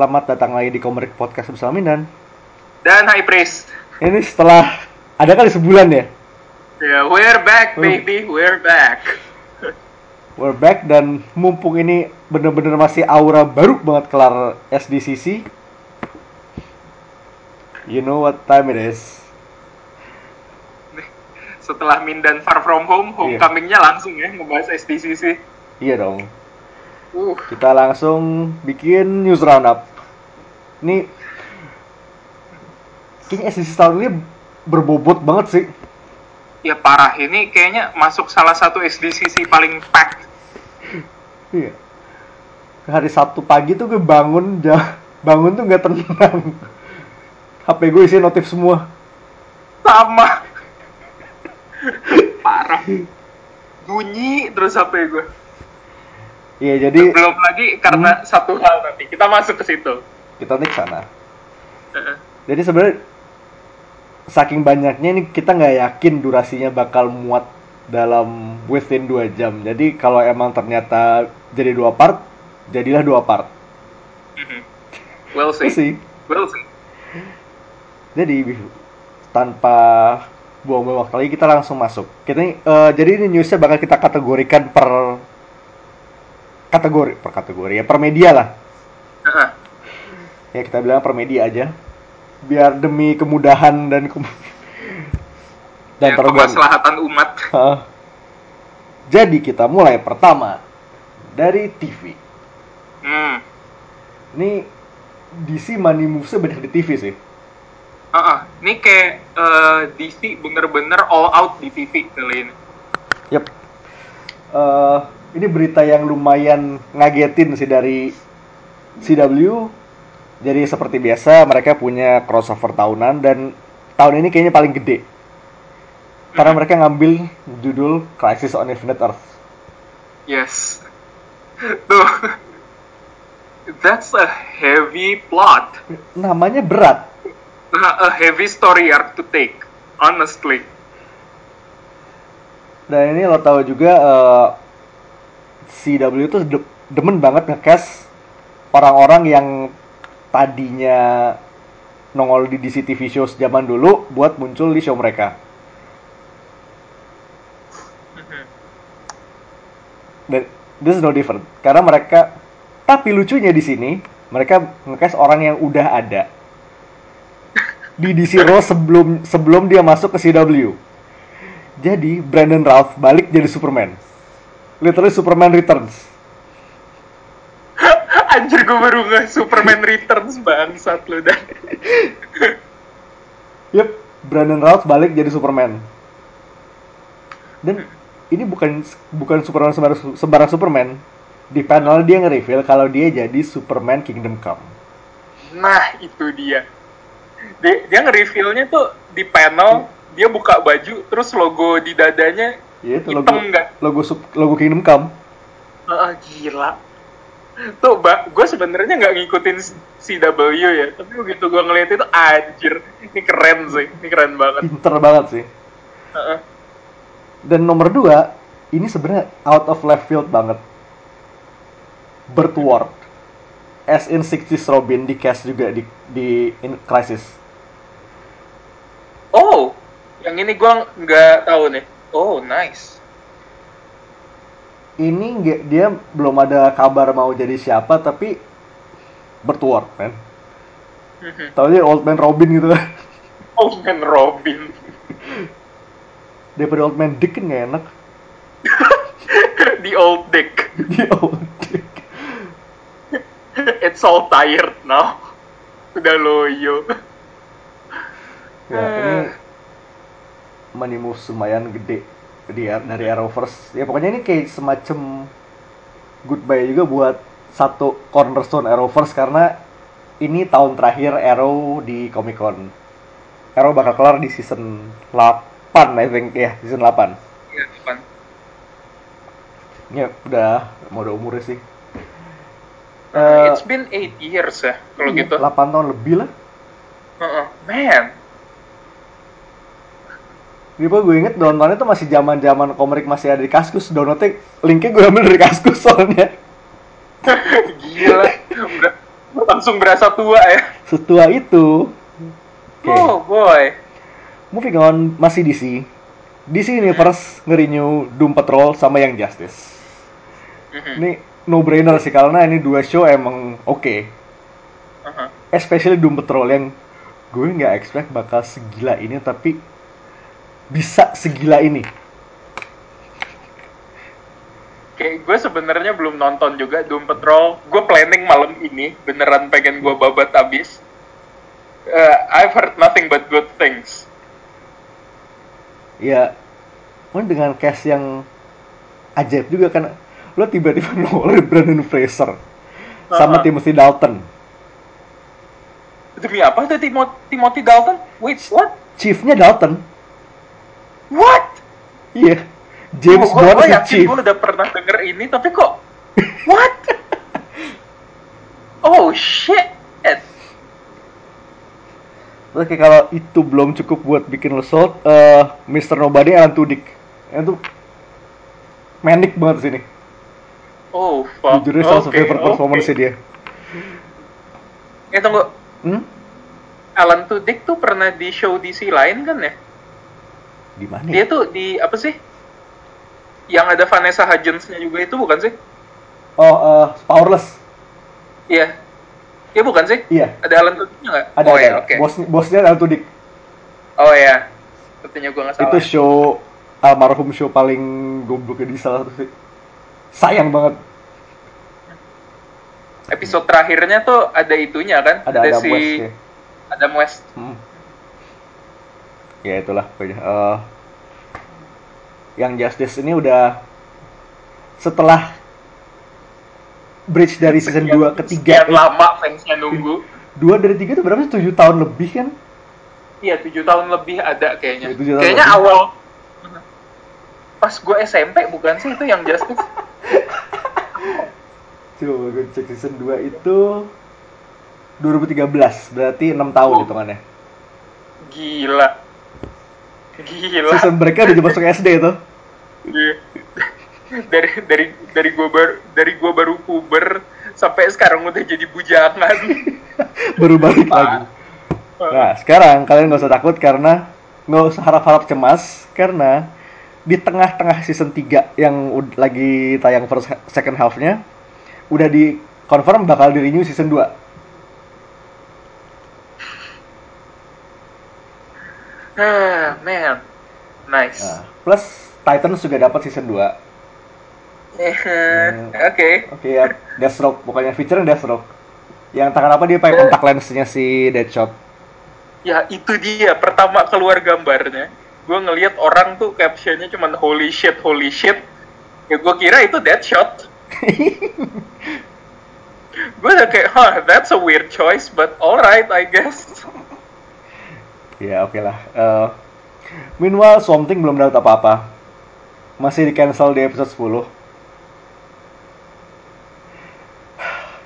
selamat datang lagi di Komerik Podcast bersama Minan. Dan High Priest. Ini setelah ada kali sebulan ya. Ya, we're back Oh. baby, we're back. We're back dan mumpung ini bener-bener masih aura baru banget kelar SDCC. You know what time it is. Setelah Mindan Far From Home, homecomingnya langsung ya ngebahas SDCC. Iya dong. Uh, Kita langsung bikin news roundup. Ini kayaknya SDCC tahun ini berbobot banget sih. ya parah ini kayaknya masuk salah satu SDCC paling packed. Iya. Hari Sabtu pagi tuh gue bangun, ja- bangun tuh nggak tenang. HP gue isi notif semua. Sama. parah. Bunyi terus HP gue. Iya, jadi Belum lagi karena satu hal nanti. Kita masuk ke situ. Kita nanti ke sana. Heeh. Jadi sebenarnya saking banyaknya ini kita nggak yakin durasinya bakal muat dalam within 2 jam. Jadi kalau emang ternyata jadi dua part, jadilah dua part. Mhm. We'll Itu see. sih. We'll see. Jadi tanpa buang-buang waktu lagi kita langsung masuk. Kita ini, eh, jadi ini newsnya bakal kita kategorikan per kategori per kategori ya per media lah. Heeh. Ya kita bilang per media aja. Biar demi kemudahan dan kem- dan Ya, kemaslahatan umat. Hah. Jadi kita mulai pertama dari TV. Hmm. Ini DC Money Moves banyak di TV sih. Heeh. Ini kayak eh, DC bener-bener all out di TV kali ini. Yep. Eh, ini berita yang lumayan ngagetin sih dari CW. Jadi seperti biasa mereka punya crossover tahunan dan tahun ini kayaknya paling gede. Karena mereka ngambil judul Crisis on Infinite Earth. Yes. Tuh. That's a heavy plot. Namanya berat. A heavy story arc to take. Honestly. Dan ini lo tahu juga eh, CW itu de- demen banget nge-cast orang-orang yang tadinya nongol di DC TV shows zaman dulu buat muncul di show mereka. Dan this is no different karena mereka tapi lucunya di sini mereka nge-cast orang yang udah ada di DC Raw sebelum sebelum dia masuk ke CW. Jadi Brandon Routh balik jadi Superman. Literally Superman Returns. Anjir gue baru nge Superman Returns bangsat lu dan. Yep, Brandon Routh balik jadi Superman. Dan ini bukan bukan Superman sembarang, sembarang Superman. Di panel dia nge-reveal kalau dia jadi Superman Kingdom Come. Nah, itu dia. Dia, dia nge-reveal-nya tuh di panel, dia buka baju, terus logo di dadanya Ya itu hitam logo nggak? logo sup- logo Kingdom Come. Ah, gila. Tuh, ba- gue sebenarnya nggak ngikutin CW ya, tapi begitu gue ngeliat itu, anjir, ini keren sih, ini keren banget. Pinter banget sih. Heeh. Dan nomor dua, ini sebenarnya out of left field banget. Burt Ward. As in 60s Robin di cast juga di di in Crisis. Oh, yang ini gue nggak tahu nih. Oh, nice. Ini dia belum ada kabar mau jadi siapa tapi Burt Ward, man. Tahu dia Old Man Robin gitu kan. Oh, man Robin. Daripada Old Man Dick kan nggak enak. The old dick. Dia Old Dick. It's all tired now. Udah loyo. Ya, ini money moves lumayan gede di dari Arrowverse. Ya pokoknya ini kayak semacam goodbye juga buat satu cornerstone Arrowverse karena ini tahun terakhir Arrow di Comic Con. Arrow bakal kelar di season 8 I think ya, season 8. Iya, depan. Ya udah mau udah umurnya sih. Uh, It's been 8 years ya, kalau gitu. 8 tahun lebih lah. Heeh. Man, Jadi gue inget downloadnya tuh masih zaman zaman komik masih ada di Kaskus. Downloadnya linknya gue ambil dari Kaskus soalnya. gila. Udah langsung berasa tua ya. Setua itu. Oke. Oh boy. Moving on, masih DC. DC Universe nge-renew Doom Patrol sama yang Justice. Mhm. Ini no brainer sih karena ini dua show emang oke. Aha. Especially Doom Patrol yang gue nggak expect bakal segila ini tapi bisa segila ini. Kayak gue sebenarnya belum nonton juga Doom Patrol. Gue planning malam ini beneran pengen gue babat abis. Eh, I've heard nothing but good things. Ya, kan dengan cast yang ajaib juga kan. Lo tiba-tiba nongol Brandon Fraser sama Uh-uh. Timothy Dalton. Demi apa tuh Timo- Timothy Dalton? Wait, what? Chiefnya Dalton. What? Iya. James gue Bond yakin Chief. gue udah pernah denger ini, tapi kok what? oh shit! Oke kalau itu belum cukup buat bikin lo sold, eh Mr. Nobody Alan Tudyk. Itu manic banget di sini. Oh fuck. Jujur salah satu Oke, favorite performance oke. dia. Eh tunggu, Hmm? Alan Tudyk tuh pernah di show DC lain kan ya? Di mana? Dia ya? tuh di apa sih? Yang ada Vanessa Hudgens-nya juga itu bukan sih? Oh, eh, Powerless. Iya. Iya bukan sih? Iya. Ada Alan Tudyk nggak? Ada, oh ada. ya, oke. Bos, bosnya Alan Tudyk. Oh ya. Sepertinya gue nggak salah. Itu show almarhum show paling goblok di salah satu sih. Sayang banget. Episode terakhirnya tuh ada itunya kan? Ada ada si West ya. Adam West. Hmm. Ya itulah pokoknya. Eh, yang Justice ini udah setelah bridge dari season 2 ke 3 Sekian lama fansnya nunggu. dua dari tiga itu berapa sih? 7 tahun lebih kan? Iya, tujuh tahun lebih ada kayaknya. Tujuh tahun Kayaknya lebih. awal pas gue SMP bukan sih itu yang Justice? Coba gue cek season 2 itu 2013, berarti 6 tahun Oh. hitungannya. Gila. Gila. Season mereka udah masuk SD itu. Iya. dari dari dari gue baru dari gua baru puber sampai sekarang udah jadi bujangan. Baru balik lagi. Nah, sekarang kalian nggak usah takut karena nggak usah harap-harap cemas karena di tengah-tengah season 3 yang lagi tayang first second half-nya udah di confirm bakal di renew season 2. Ah, man. Nice. Nah, plus Titans juga dapat season 2. Eh, Hmm. Oke. Oke ya, Deathstroke pokoknya feature Deathstroke. Yang tangan apa dia pakai kontak lensnya si Deadshot. Ya itu dia pertama keluar gambarnya. Gue ngelihat orang tuh captionnya cuman holy shit, holy shit. Ya gue kira itu Deadshot. gue udah kayak, huh, that's a weird choice, but alright, I guess. Ya oke lah. Eh, meanwhile, Swamp Thing belum dapat apa-apa. Masih di cancel di episode 10.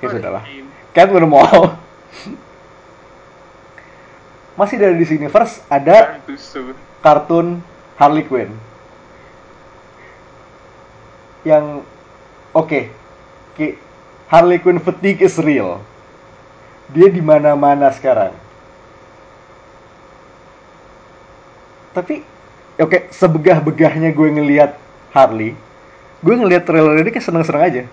ya sudah lah. Cat udah mau. Masih dari DC Universe ada kartun Harley Quinn. Yang oke. Ki- Harley Quinn fatigue is real. Dia di mana-mana sekarang. Tapi oke, sebegah-begahnya gue ngelihat Harley, gue ngelihat trailer ini kayak seneng-seneng aja.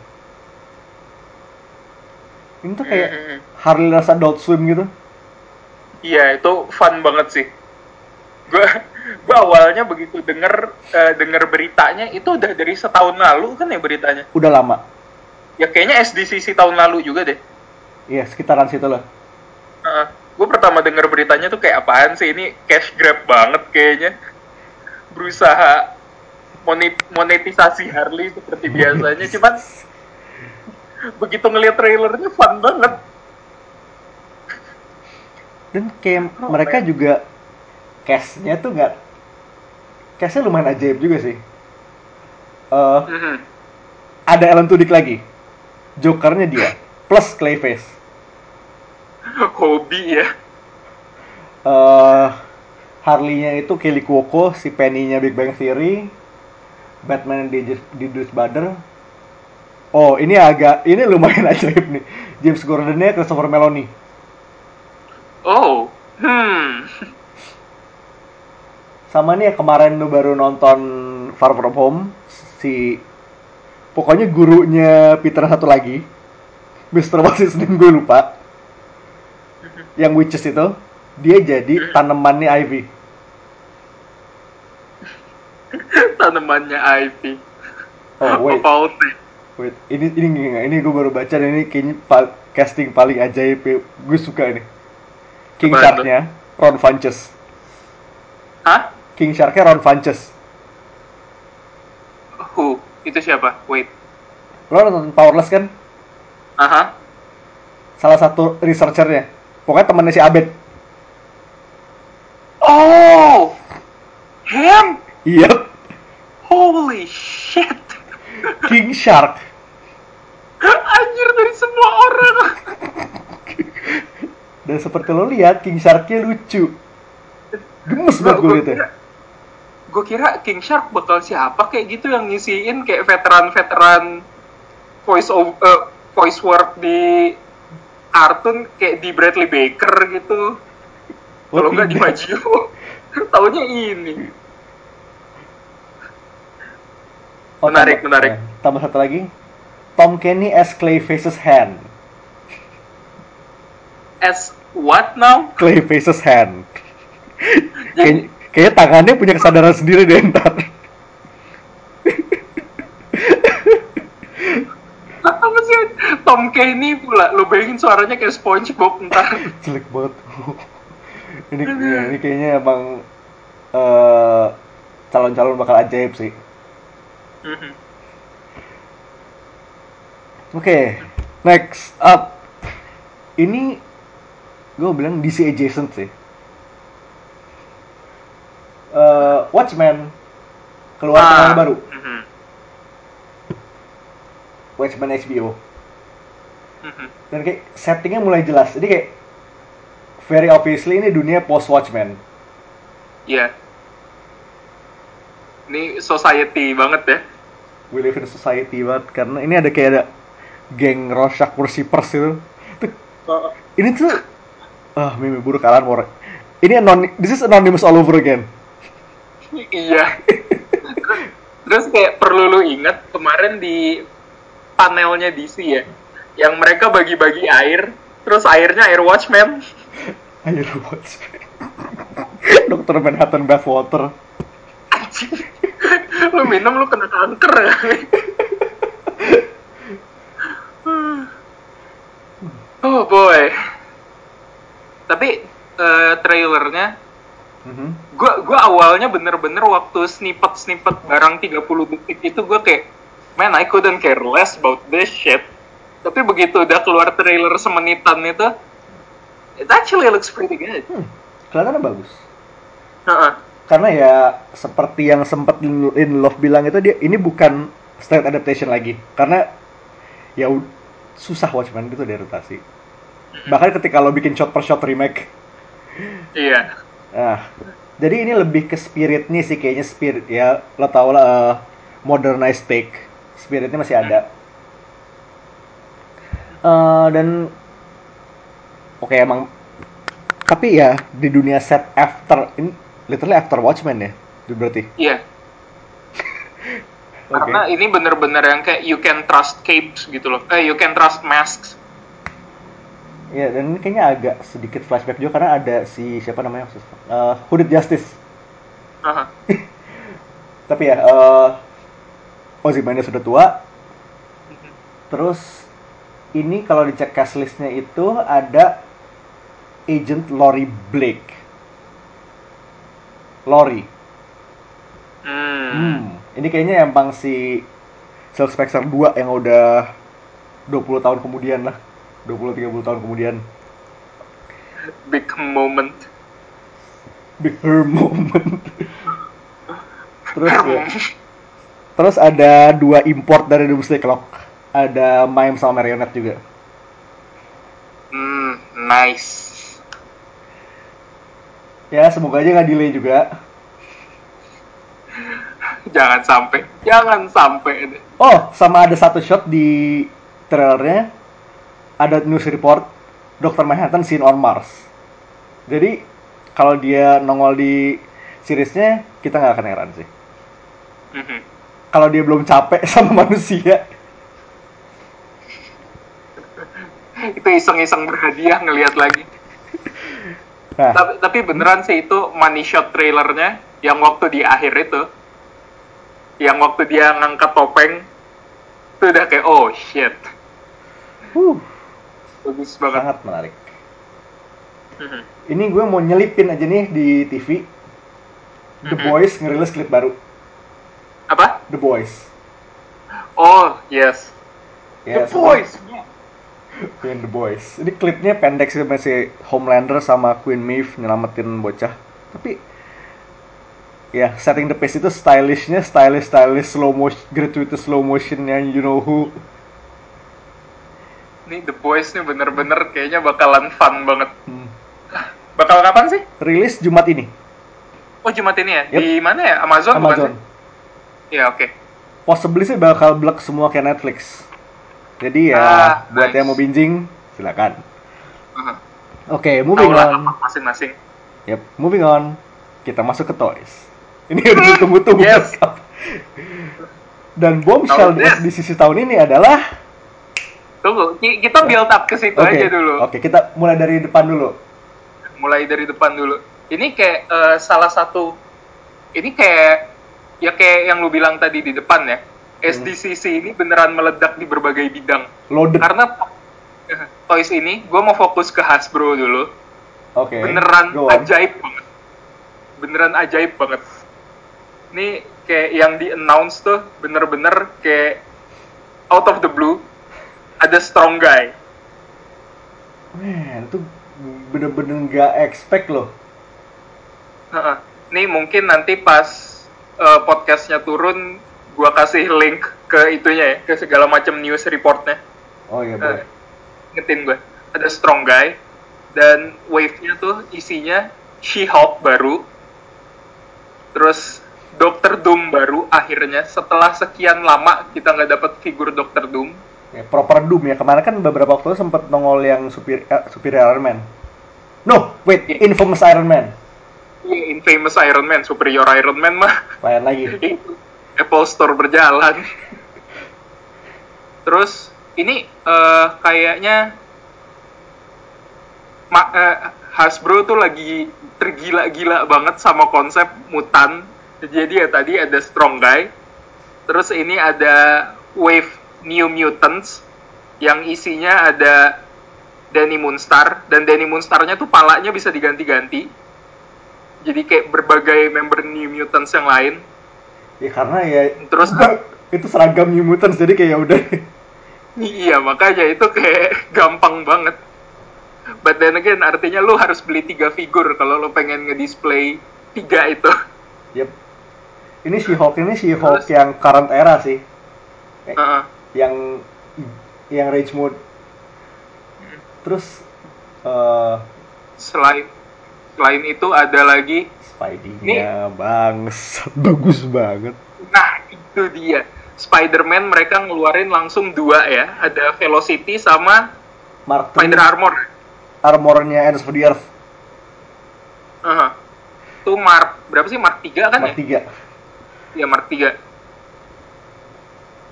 Ini tuh kayak Mhm. Harley rasa Adult Swim gitu. Iya itu fun banget sih. Gue gue awalnya begitu denger eh, denger beritanya itu udah dari setahun lalu kan ya beritanya. Udah lama. Ya kayaknya SDCC tahun lalu juga deh. Iya, sekitaran situ lah. Gue pertama denger beritanya tuh kayak apaan sih ini cash grab banget kayaknya. Berusaha monetisasi Harley seperti biasanya, cuman begitu ngeliat trailernya fun banget. Dan kayak Oh, mereka man. juga cast-nya tuh nggak cast-nya lumayan ajaib juga sih. Eh, Mhm. ada Alan Tudyk lagi. Jokernya dia plus Clayface. Hobi ya. Eh, Harley-nya itu Kelly Cuoco, si Penny-nya Big Bang Theory, Batman di di Bruce Banner. Oh, ini agak ini lumayan ajaib nih. James Gordon-nya Christopher Meloni. Oh, hmm. Sama nih ya, kemarin lu baru nonton Far From Home si pokoknya gurunya Peter satu lagi Mr. What's gue lupa yang witches itu dia jadi tanamannya Ivy Tanamannya Ivy. oh wait wait ini ini ini, ini gue baru baca dan ini kayaknya pa- casting paling ajaib gue suka ini King Shark-nya Ron Funches Hah? King Shark-nya Ron Funches Who? Itu siapa? Wait. lo nonton Powerless kan Aha. salah satu researchernya pokoknya temannya si Abed Oh! Him? iya Holy shit! King Shark Anjir dari semua orang. dan seperti lo lihat King Shark-nya lucu gemes banget gue liatnya gue kira King Shark bakal siapa kayak gitu yang ngisiin kayak veteran-veteran voice of, eh, voice work di kartun kayak di Bradley Baker gitu. Oh, Kalau nggak di. Majio, taunya ini. Oh, Menarik, tambah- menarik. eh, tambah satu lagi Tom Kenny as Clayface's hand As what now? Clayface's hand Kayaknya kayaknya tangannya punya kesadaran sendiri deh ntar Apa sih? Tom Kenny pula. Lo bayangin suaranya kayak SpongeBob ntar. jelek banget ini ya, ini kayaknya emang eh, calon-calon bakal ajaib sih Mhm. Oke, next up. Ini gue bilang DC adjacent sih. Eh, Watchmen keluar Ah, tahun baru. Watchmen HBO. mhm. Dan kayak settingnya mulai jelas. Jadi kayak very obviously ini dunia post Watchmen. Iya. Ini society banget ya. We live in society banget karena ini ada kayak ada geng Rorschach worshippers itu. Tuh, ini tuh ah meme buruk Alan Moore. Ini anon this is anonymous all over again. iya. Terus kayak perlu lu ingat kemarin di panelnya DC ya, yang mereka bagi-bagi air, terus airnya air Watchmen. Ayo watch. Dokter Manhattan Bathwater. Lu minum lu kena kanker oh boy. Tapi eh, trailernya Mhm. gua gua awalnya bener-bener waktu snippet snippet barang 30 detik itu gua kayak man I couldn't care less about this shit tapi begitu udah keluar trailer semenitan itu it actually looks pretty good Hmm, kelihatannya bagus. Heeh. Karena ya seperti yang sempat in Love bilang itu dia ini bukan straight adaptation lagi. Karena ya susah Watchmen gitu diadaptasi. Bahkan ketika lo bikin shot per shot remake. iya Nah, jadi ini lebih ke spiritnya sih kayaknya spirit ya lo tau lah eh, modernized take spiritnya masih ada. Eh, dan oke emang tapi ya di dunia set after ini literally after Watchmen ya berarti. iya Oke. karena ini bener-bener yang kayak you can trust capes gitu loh eh you can trust masks Ya dan ini kayaknya agak sedikit flashback juga karena ada si siapa namanya Eh, Hooded Justice. Aha. Tapi ya eh Ozymandias sudah tua. Terus ini kalau dicek cast listnya itu ada Agent Lori Blake. Lori. hmm. Hmm. Ini kayaknya emang si Silk Spectre 2 yang udah 20 tahun kemudian lah. 20-30 tahun kemudian. big moment Big her moment. Terus ya. Terus ada dua import dari Doomsday Clock. Ada Mime sama Marionette juga. hmm nice Ya, semoga aja nggak delay juga. jangan sampai jangan sampai. Oh, sama ada satu shot di trailernya. ada news report Dr. Manhattan seen on Mars. Jadi kalau dia nongol di seriesnya kita nggak akan heran sih. Mhm. Kalau dia belum capek sama manusia, itu iseng-iseng berhadiah ngelihat lagi. nah Tapi, tapi beneran sih itu money shot trailernya yang waktu di akhir itu, yang waktu dia ngangkat topeng, itu udah kayak oh shit, huh, bagus banget. sangat menarik. Mhm. Ini gue mau nyelipin aja nih di TV. The Mhm. Boys ngerilis klip baru. Apa? The Boys. Oh yes, Ya, The Boys. Queen The Boys. Ini klipnya pendek sih masih Homelander sama Queen Maeve nyelamatin bocah. Tapi ya setting the pace itu stylishnya stylish stylish slow motion gratuitous slow motionnya you know who Nih The Boys nih bener-bener kayaknya bakalan fun banget. Hmm. Bakal kapan sih? rilis Jumat ini Oh Jumat ini ya? Yep. Di mana ya? Amazon, bukan Amazon. sih? Ya oke. Possibly sih bakal blek semua kayak Netflix. Jadi ya Ah, buat nice. yang mau binging silakan. Aha. Oke, moving Tahu lah on. masing-masing. Yep, moving on. Kita masuk ke toys. Ini udah ditunggu-tunggu. Yes. Dan bombshell di, di sisi tahun ini adalah Tunggu, ki- kita build up ke situ Oke, aja dulu. Oke, kita mulai dari depan dulu. Mulai dari depan dulu. Ini kayak eh, salah satu ini kayak ya kayak yang lu bilang tadi di depan ya. SDCC ini beneran meledak di berbagai bidang. Loaded. Karena toys ini, gue mau fokus ke Hasbro dulu. Oke. beneran go on. ajaib banget beneran ajaib banget ini kayak yang di announce tuh bener-bener kayak out of the blue ada strong guy Man, itu bener-bener nggak expect loh. Heeh. Nih mungkin nanti pas eh, podcastnya turun gua kasih link ke itunya ya ke segala macam news reportnya Oh iya, Eh, boleh. ngetin gue ada strong guy dan wave-nya tuh isinya She-Hulk baru terus Doctor Doom baru akhirnya setelah sekian lama kita nggak dapat figur Doctor Doom Ya, proper Doom ya. Kemarin kan beberapa waktu sempat nongol yang superior, eh, superior Iron Man. No, wait, Iya. Infamous Iron Man. Infamous Iron Man Superior Iron Man mah. Lain lagi. Apple Store berjalan. Terus ini eh, kayaknya ma- eh, Hasbro tuh lagi tergila-gila banget sama konsep mutan jadi ya tadi ada strong guy. Terus ini ada wave new mutants yang isinya ada Danny Moonstar. Dan Danny Moonstarnya tuh palanya bisa diganti-ganti jadi kayak berbagai member New Mutants yang lain Ya karena ya Terus? itu seragam New Mutants jadi kayak ya udah. Iya, makanya itu kayak gampang banget. But then again, artinya lu harus beli tiga figur kalau lu pengen ngedisplay tiga itu. Yep. Ini si Hulk ini si Hulk Terus? yang current era sih. Eh, Heeh. Yang yang rage mode. Terus eh Selain selain itu ada lagi, Spidey-nya bangs bagus banget. nah itu dia. Spider-Man mereka ngeluarin langsung dua ya, ada Velocity sama Spider Armor. armornya Ends of the Earth Heeh. Itu Mark berapa sih Mark 3 kan Mark ya? 3. Iya Mark 3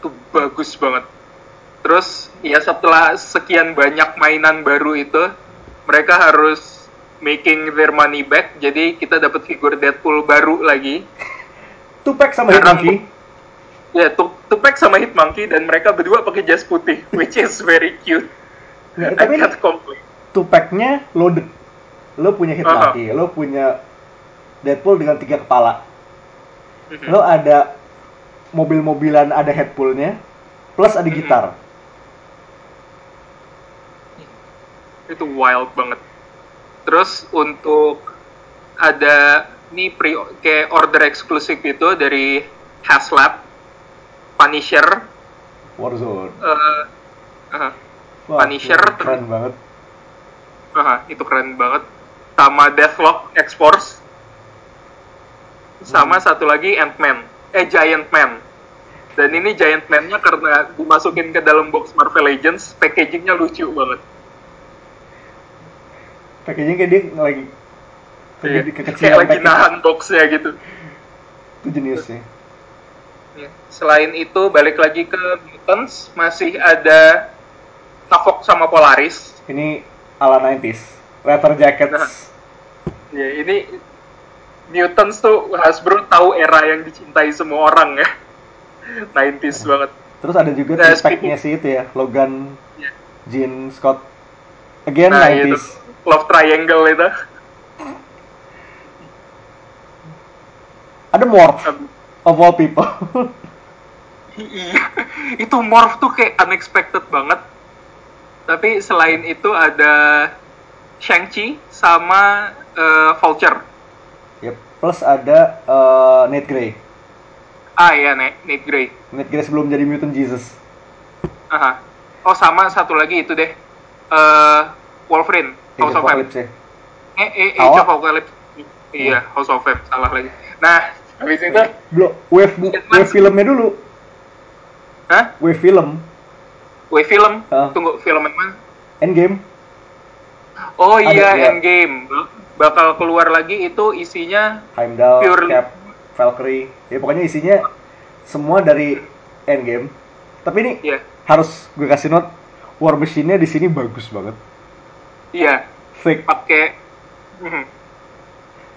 itu bagus banget terus ya setelah sekian banyak mainan baru itu mereka harus making their money back jadi kita dapat figur Deadpool baru lagi Tupac sama Sekarang- Hitmonkey. ya Tu- Tupac sama Hitmonkey dan mereka berdua pakai jas putih which is very cute I tapi can't complain Tupacnya loaded. Lo punya Hitmonkey, lo punya Deadpool dengan tiga kepala. Mhm. Lo ada mobil-mobilan ada headpoolnya, plus ada Mhm. gitar. itu wild banget. Terus untuk ada ini pre kayak order eksklusif itu dari Haslab, Punisher, Warzone. eh, uh, Wah, Punisher itu keren banget. uh, itu keren banget, sama Deathlock X-Force, sama Hmm. satu lagi Ant-Man, eh Giant Man. Dan ini Giant Man-nya karena dimasukin ke dalam box Marvel Legends, packagingnya lucu banget. Packaging kayak dia lagi Iya, ke- kekecilan Kayak lagi nahan boxnya gitu. Itu jeniusnya. Ya. Selain itu, balik lagi ke Mutants, masih ada Tavok sama Polaris. Ini ala 90s. Leather jackets. Nah. Ya, ini Mutants tuh Hasbro tahu era yang dicintai semua orang ya. 90s banget. Terus ada juga Nah, throwback-nya sih itu ya, Logan, Ya. Jean Scott. Again Nah, itu 90s. Love Triangle itu. Ada Morph of all people. Iya, itu morph tuh kayak unexpected banget. Tapi selain itu ada Shang-Chi sama eh, Vulture. yep. Plus ada eh, Nate Grey. Ah iya, Nate, Nate Grey. Nate Grey sebelum jadi Mutant Jesus. Aha. Oh sama satu lagi itu deh. Eh Wolverine, House of. Apocalypse ya. Eh, eh, Awal. Age of Apocalypse. Iya, House of M, salah lagi. Nah, habis itu, Belum, wave, wave filmnya dulu. hah? Wave film. Wait, film? Ah. Tunggu, film yang mana? Endgame. Oh Ada, iya, iya. Endgame. Bakal keluar lagi itu isinya Heimdall, Purely- Cap, Valkyrie. Ya pokoknya isinya semua dari Endgame. Tapi ini Iya, harus gue kasih note War Machine-nya di sini bagus banget. Iya, Fake. pakai Mhm.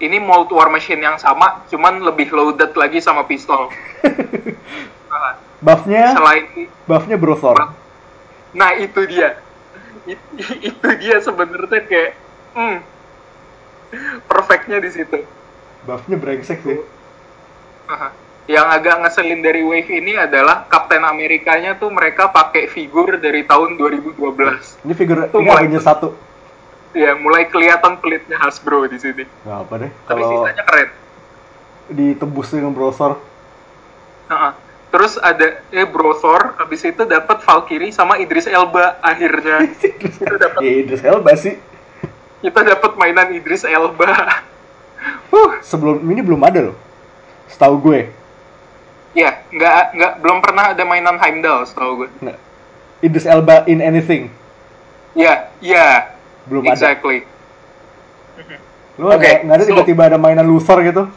ini mold war machine yang sama, cuman lebih loaded lagi sama pistol. Nah, Buff-nya, Selain buff-nya Brothor. Nah itu dia, It- itu dia sebenarnya kayak, hmm, perfectnya di situ. Buff-nya brengsek sih. Aha. Yang agak ngeselin dari Wave ini adalah Captain Amerikanya tuh mereka pakai figur dari tahun 2012. Ini figur ini satu. Ya, mulai kelihatan pelitnya Hasbro di sini. Nggak apa deh. Tapi Kalau sisanya keren. ditebus dengan Brothor. Aha. Terus ada eh Brothor, habis itu dapat Valkyrie sama Idris Elba akhirnya. kita dapat ya Idris Elba sih. kita dapat mainan Idris Elba. Huh, Sebelum ini belum ada loh. Setahu gue. ya nggak nggak belum pernah ada mainan Heimdall setahu gue. Nggak. Idris Elba in anything. Ya, ya, Belum ada. exactly. Lu Oke, nggak nggak ada so- tiba-tiba ada mainan Luthor gitu.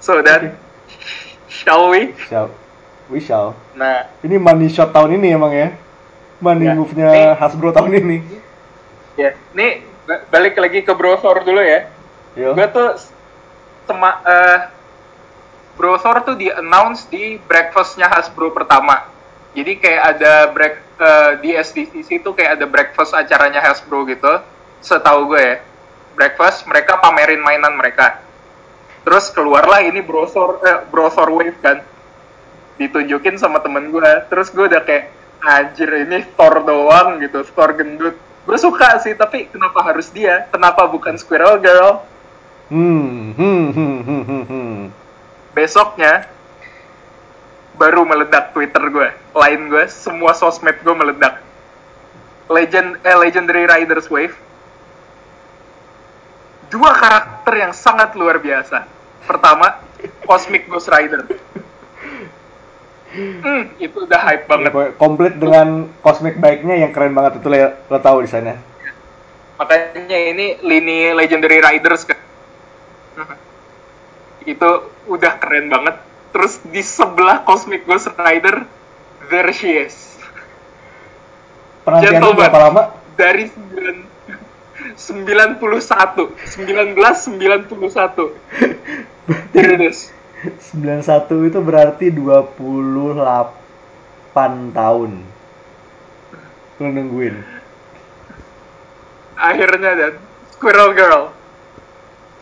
So then, shall we? Shall, we shall. Nah, Ini money shot tahun ini emang ya. Money Ya. move-nya Ini- Hasbro tahun ini. ya, nih ba- balik lagi ke Brothor dulu ya. Yo. Gue tuh sema, eh, Brothor tuh di announce di breakfastnya Hasbro pertama. Jadi kayak ada break eh, di SDCC tuh kayak ada breakfast acaranya Hasbro gitu. Setahu gue ya. Breakfast mereka pamerin mainan mereka. Terus keluarlah ini Brothor eh, Brothor Wave kan. Ditunjukin sama temen gue. Terus gue udah kayak anjir ini Thor doang gitu, Thor gendut. Gue suka sih, tapi kenapa harus dia? Kenapa bukan Squirrel Girl? Hmm, hmm, hmm, hmm, hmm, hmm. besoknya baru meledak Twitter gue, line gue, semua sosmed gue meledak. Legend, eh, Legendary Riders Wave. Dua karakter yang sangat luar biasa. Pertama, Cosmic Ghost Rider. Hmm, itu udah hype banget. Komplit dengan cosmic bike-nya yang keren banget itu lo, lo tahu di sana. Makanya ini lini Legendary Riders kan. Itu udah keren banget. Terus di sebelah Cosmic Ghost Rider, there she is. Penantiannya berapa lama? Dari 9 91 1991 Here it is 91 itu berarti 28 tahun. Lo nungguin. akhirnya dan Squirrel Girl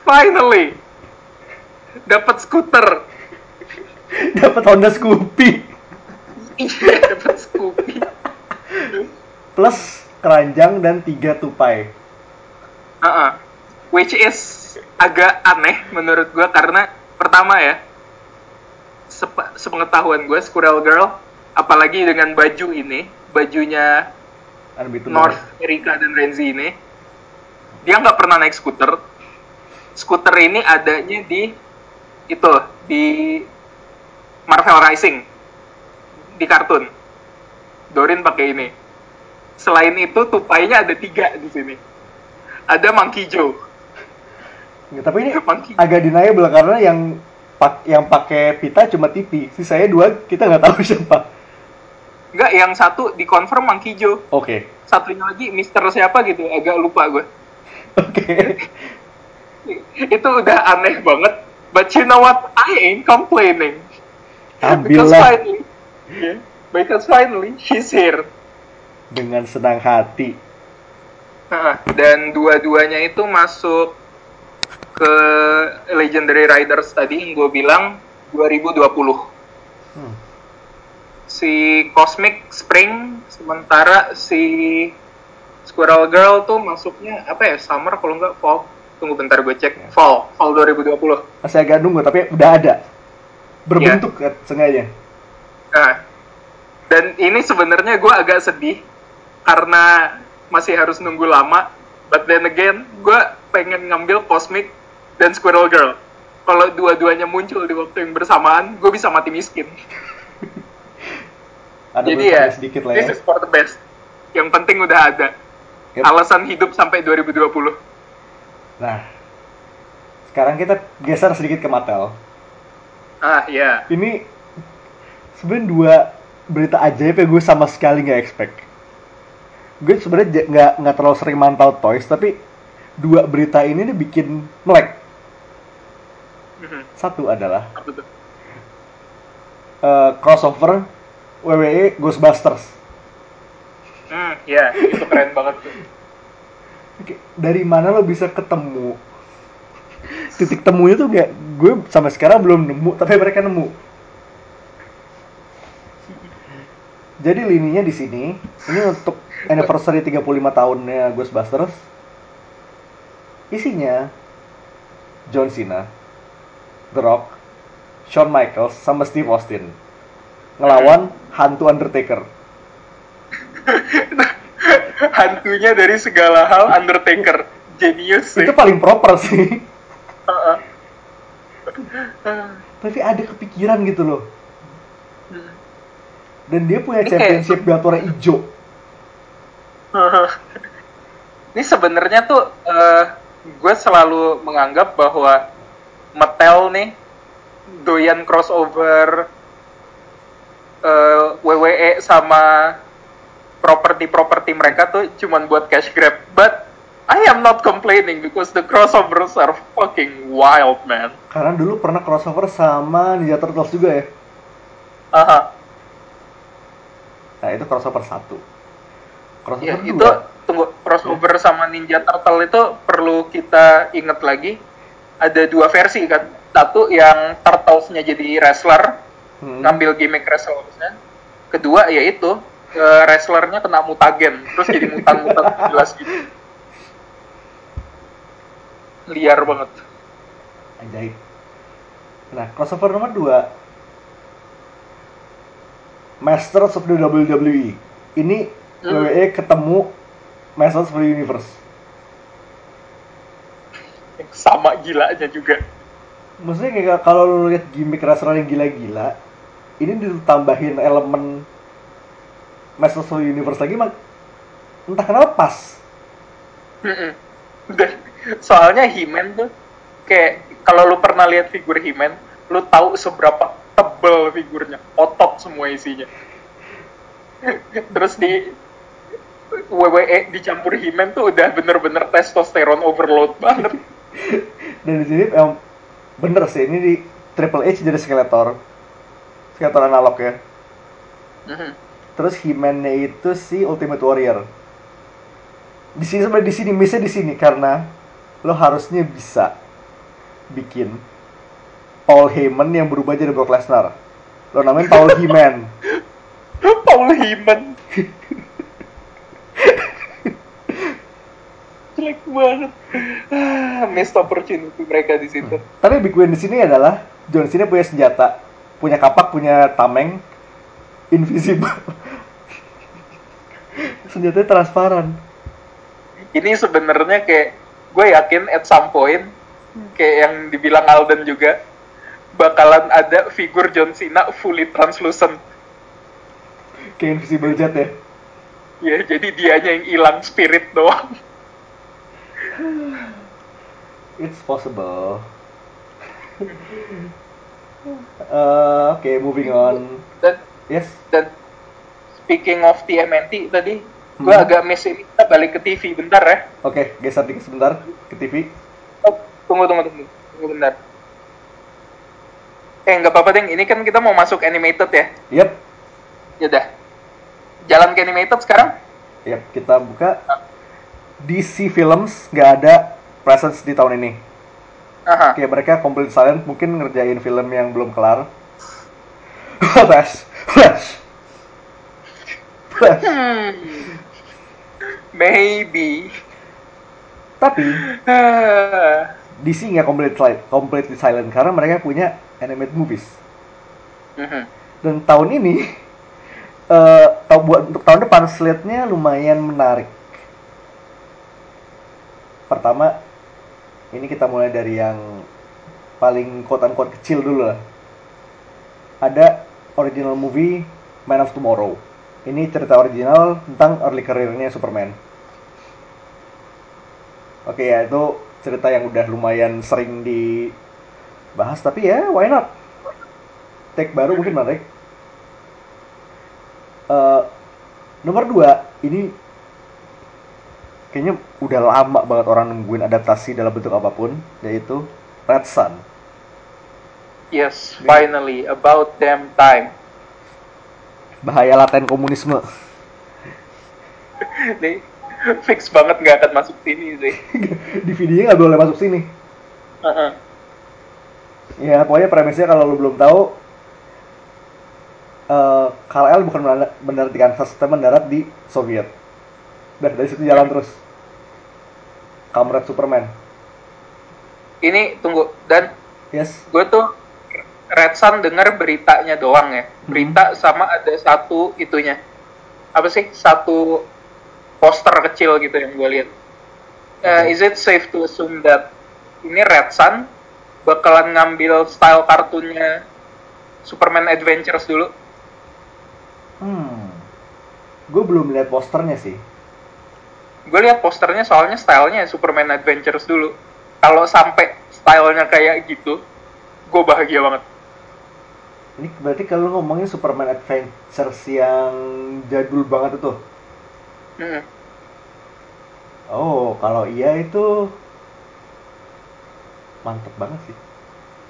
finally dapat skuter Dapat Honda Scoopy iya dapat Scoopy plus keranjang dan tiga tupai. Uh-uh. which is agak aneh menurut gue karena pertama ya sepe- sepengetahuan gue Squirrel Girl apalagi dengan baju ini bajunya. North America dan Renzi ini dia nggak pernah naik skuter skuter ini adanya di itu di Marvel Rising di kartun. Dorin pakai ini. Selain itu tupainya ada tiga di sini. Ada Monkey Joe. Ya, tapi ini Monkey. agak deniable karena yang pak yang pakai pita cuma TV. Sisanya dua kita nggak tahu siapa. Enggak, yang satu di confirm Monkey Joe. Oke. Satunya lagi Mister siapa gitu, agak lupa gue. Oke. Itu udah aneh banget. But you know what? I ain't complaining. Because Ambillah finally, yeah, because finally she's here. dengan senang hati. Nah, dan dua-duanya itu masuk ke Legendary Riders tadi yang gue bilang 2020. Hmm. Si Cosmic Spring, sementara si Squirrel Girl tuh masuknya apa ya? Summer kalau nggak fall. Tunggu bentar gue cek. Fall, fall 2020. Masih agak nunggu tapi udah ada. Berbentuk kan, sengaja. Nah, dan ini sebenarnya gue agak sedih karena masih harus nunggu lama. But then again, gue pengen ngambil Cosmic dan Squirrel Girl. Kalau dua-duanya muncul di waktu yang bersamaan, gue bisa mati miskin. Ada Jadi ya, sedikit lah this ya. is for the best. Yang penting udah ada. Yep. Alasan hidup sampai 2020. Nah, sekarang kita geser sedikit ke Mattel. Ah, ya. Ini sebenarnya dua berita ajaib yang gue sama sekali nggak expect. Gue sebenarnya nggak nggak terlalu sering mantau toys, tapi dua berita ini nih bikin melek. Mhm. Satu adalah Apa tuh? eh, crossover WWE Ghostbusters. Hmm, ya, itu keren banget tuh. Oke, dari mana lo bisa ketemu? Titik temunya tuh gak, gue sampai sekarang belum nemu, tapi mereka nemu. Jadi lininya di sini, ini untuk anniversary 35 tahunnya Ghostbusters. Isinya John Cena, The Rock, Shawn Michaels, sama Steve Austin. Ngelawan hantu Undertaker. Hantunya dari segala hal Undertaker. Genius sih. Itu paling proper sih. Tapi ada kepikiran gitu loh. Dan dia punya Ini championship warna hijau. Ini sebenarnya tuh eh, gue selalu menganggap bahwa Mattel nih doyan crossover eh, WWE sama properti-properti mereka tuh cuman buat cash grab. But I am not complaining because the crossovers are fucking wild, man. Karena dulu pernah crossover sama Ninja Turtles juga ya. Aha. Nah itu crossover satu. Crossover Ya, dua. itu tunggu crossover sama Ninja Turtle itu perlu kita ingat lagi. Ada dua versi kan. Satu yang Turtles-nya jadi wrestler, Hmm. ngambil gimmick wrestlersnya. Kedua yaitu eh, wrestlernya kena mutagen, terus jadi mutan-mutan jelas gitu. Liar banget. Ajaib. Nah crossover nomor dua. Masters of the WWE. Ini Hmm. WWE ketemu Masters of the Universe. Sama gilanya juga. Maksudnya kayak kalau lu lihat gimmick wrestler yang gila-gila, ini ditambahin elemen Masters of the Universe lagi, mak entah kenapa pas. Mm-mm. Dan soalnya He-Man tuh kayak kalau lu pernah lihat figur He-Man, lu tahu seberapa tebel figurnya, otot semua isinya. Terus di WWE dicampur He-Man tuh udah bener-bener testosteron overload banget. Dan di sini emang bener sih, ini di Triple H jadi Skeletor. Skeletor analog ya. Mhm. Terus He-Man-nya itu si Ultimate Warrior. Di sini sebenarnya di sini misalnya di sini karena lo harusnya bisa bikin Paul Heyman yang berubah jadi Brock Lesnar. Lo namain Paul He-Man. Paul Heyman. Jelek banget. Ah, missed opportunity mereka di situ. Tapi big win di sini adalah John Cena punya senjata, punya kapak, punya tameng, invisible. Senjatanya transparan. ini sebenarnya kayak gue yakin at some point kayak yang dibilang Alden juga bakalan ada figur John Cena fully translucent. Kayak Invisible Jet ya. Ya, jadi dianya yang hilang spirit doang. It's possible. Uh, Oke, moving on. Dan Yes. dan speaking of TMNT tadi, gue Hmm. agak miss ini. Kita balik ke TV bentar ya. Oke, geser dikit sebentar ke TV. Oh, tunggu tunggu tunggu, tunggu bentar. Eh nggak apa-apa deng, ini kan kita mau masuk animated ya. Yep, Yaudah, jalan ke animated sekarang. yep. Kita buka DC Films nggak ada presence di tahun ini. Aha. Kayak mereka complete silent mungkin ngerjain film yang belum kelar. Flash, Flash, Flash. Hmm. Maybe. Tapi. DC nggak complete silent, completely silent karena mereka punya animated movies. Mhm. Dan tahun ini, eh tau- buat untuk tahun depan slate-nya lumayan menarik. Pertama, ini kita mulai dari yang paling quote-unquote kecil dulu lah. Ada original movie Man of Tomorrow. Ini cerita original tentang early career-nya Superman. Oke ya, itu cerita yang udah lumayan sering dibahas, tapi ya why not? Take baru mungkin menarik. Eh, nomor dua, ini kayaknya udah lama banget orang nungguin adaptasi dalam bentuk apa pun, yaitu Red Sun. Yes, finally, about damn time. Bahaya laten komunisme. Nih, fix banget nggak akan masuk sini sih. DVD-nya nggak boleh masuk sini. Heeh. Ya, pokoknya premisnya kalau lu belum tahu, eh Kal-El bukan mendarat, mendarat di Kansas, tapi mendarat di Soviet. Udah, dari situ jalan terus. Kamrat Superman. Ini tunggu dan Yes. gue tuh Red Sun denger beritanya doang ya. Berita sama ada satu itunya. Apa sih? Satu poster kecil gitu yang gue lihat. Uh, is it safe to assume that ini Red Sun bakalan ngambil style kartunnya Superman Adventures dulu? Hmm. Gue belum lihat posternya sih. Gue lihat posternya soalnya stylenya Superman Adventures dulu. Kalau sampai stylenya kayak gitu, gue bahagia banget. Ini berarti kalau ngomongin Superman Adventures yang jadul banget itu. Mm. Oh, kalau iya itu mantep banget sih.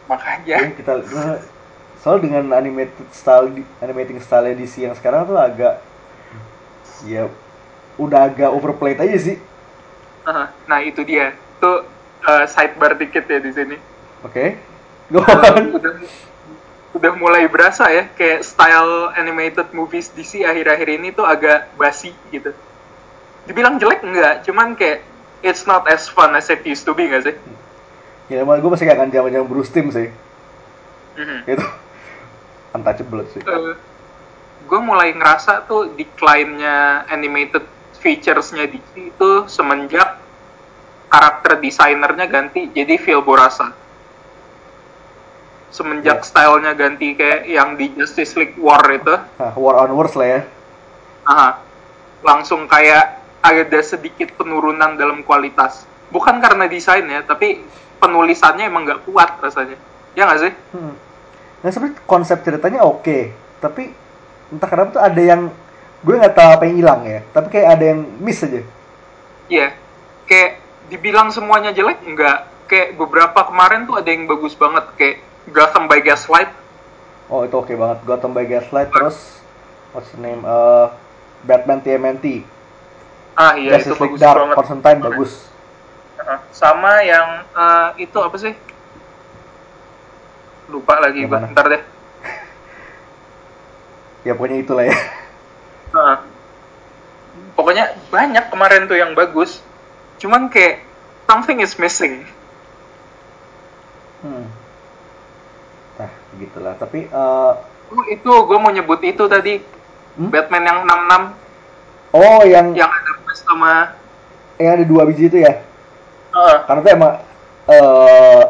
Makanya. Ya, kita soal dengan animated style animating style DC yang sekarang tuh agak ya udah agak overplayed aja sih. Aha, Nah itu dia. Tuh uh, sidebar dikit ya di sini. Oke. Go Uh, on. udah udah mulai berasa ya kayak style animated movies DC akhir-akhir ini tuh agak basi gitu. Dibilang jelek enggak, cuman kayak it's not as fun as it used to be nggak sih? Ya emang gue masih kangen zaman-zaman Bruce Timm sih. Mhm. Itu untouchable sih. Uh, gue mulai ngerasa tuh decline-nya animated features-nya DC itu semenjak karakter desainernya ganti jadi Phil Borasa. Semenjak Ya. stylenya ganti kayak yang di Justice League War itu, War on Words lah ya. aha, langsung kayak ada sedikit penurunan dalam kualitas. Bukan karena desainnya, tapi penulisannya emang nggak kuat rasanya. Ya nggak sih? Hmm. Nah sebenarnya konsep ceritanya oke, tapi entah kenapa tuh ada yang gue nggak tahu apa yang hilang ya. Tapi kayak ada yang miss aja. Iya, kayak dibilang semuanya jelek enggak. Kayak beberapa kemarin tuh ada yang bagus banget kayak Gotham by Gaslight. Oh itu oke banget. Gotham by Gaslight terus what's the name? Eh, Batman TMNT. Ah iya itu Justice League bagus Dark banget. Constantine bagus. Heeh. Sama yang eh, itu apa sih? Lupa lagi mana? Ntar deh. Ya pokoknya itulah ya. Heeh. Pokoknya banyak kemarin tuh yang bagus. Cuman kayak something is missing. Hmm. Nah begitulah. Tapi eh, Oh, itu gue mau nyebut itu tadi Hmm? Batman yang 66 oh yang yang ada sama yang ada dua biji itu ya. Heeh. Karena tuh emang eh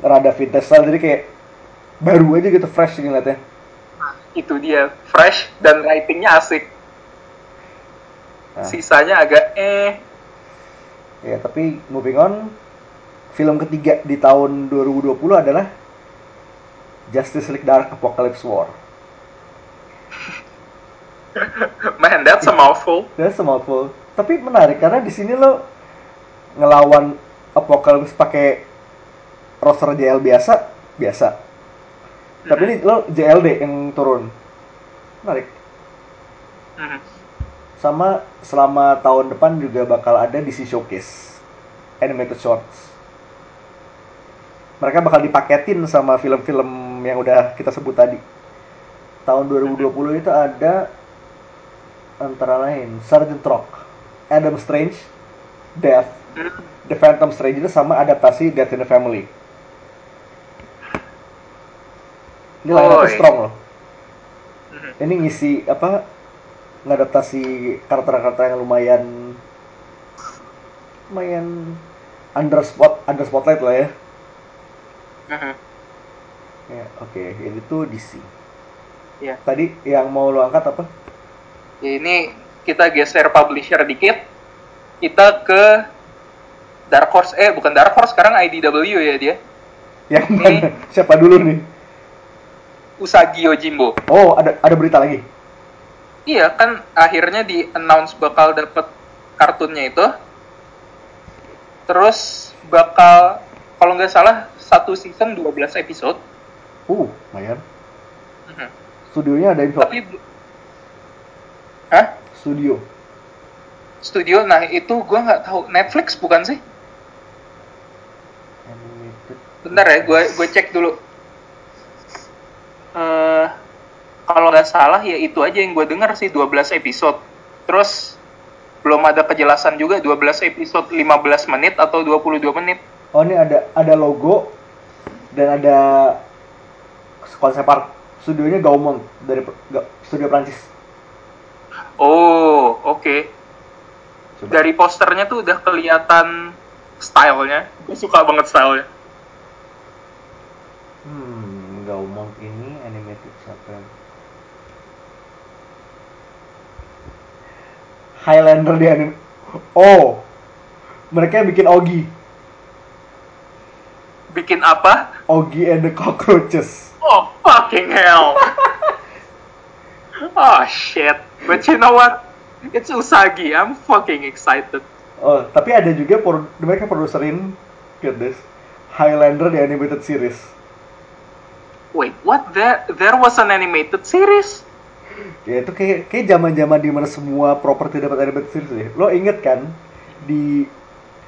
rada vintage style jadi kayak baru aja gitu fresh ngeliatnya Itu dia, fresh dan writingnya asik. Nah. Sisanya agak eh. ya tapi moving on film ketiga di tahun 2020 adalah Justice League Dark Apocalypse War Man, that's a mouthful. That's a mouthful. Tapi menarik karena di sini lo ngelawan Apocalypse pakai roster JL biasa, biasa. Tapi ini lo JLD yang turun. Menarik. Mhm. Sama selama tahun depan juga bakal ada DC Showcase animated shorts. Mereka bakal dipaketin sama film-film yang udah kita sebut tadi. Tahun 2020 itu ada antara lain Sergeant Rock, Adam Strange, Death, The Phantom Stranger sama adaptasi Death in the Family. Ini Oi. strong loh. Mhm. Ini ngisi apa? Ngadaptasi karakter-karakter yang lumayan lumayan under spot under spotlight lah ya. Mhm. Ya, oke, ini tuh DC. Iya. Tadi yang mau lo angkat apa? Ya, ini kita geser publisher dikit. Kita ke Dark Horse. Eh, bukan Dark Horse, sekarang IDW ya dia. Yang Ini- mana? Siapa dulu nih? Usagi Yojimbo. Oh, ada ada berita lagi. Iya, kan akhirnya di announce bakal dapet kartunnya itu. Terus bakal, kalau nggak salah, satu season 12 episode. Uh, lumayan. Mhm. Studionya ada info. Tapi, hah? Studio. Studio, nah itu gua nggak tahu. Netflix bukan sih? Animated. Bentar ya, gue gue cek dulu. eh kalau nggak salah ya itu aja yang gue dengar sih 12 episode. Terus belum ada kejelasan juga 12 episode 15 menit atau 22 menit. Oh, ini ada ada logo dan ada konsep art. Studionya Gaumont dari Ga- studio Prancis. Oh, oke. Coba. Dari posternya tuh udah kelihatan stylenya. Gue suka banget stylenya. Hmm, Gaumont ini animated siapa? Highlander di anim. Oh, mereka bikin Ogi, Bikin apa? Ogi and the Cockroaches. Oh, fucking hell. oh, shit. But you know what? It's Usagi. I'm fucking excited. Oh, tapi ada juga pro- mereka produserin get this Highlander di animated series. Wait, what? There, there was an animated series? Ya itu kayak kayak zaman-zaman di mana semua properti dapat animated series deh. Lo inget kan di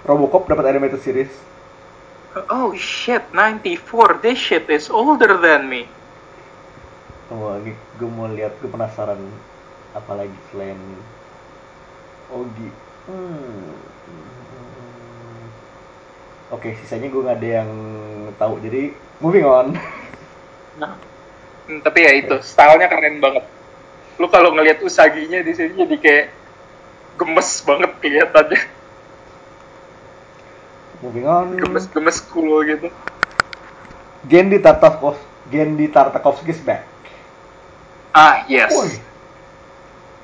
Robocop dapat animated series? Oh shit, 94. This shit is older than me. Wah, ini gue mau lihat, gue penasaran apa lagi selain Ogi. Hmm. Oke, sisanya gue nggak ada yang tahu. Jadi moving on. Nah. Hmm, tapi ya itu, stylenya keren banget. Lu kalau ngelihat Usaginya di sini jadi kayak gemes banget kelihatannya. Moving on. Gemes-gemes cool gitu. Gendy Tartakovsky, Gendy Tartakovsky is back. Ah, yes.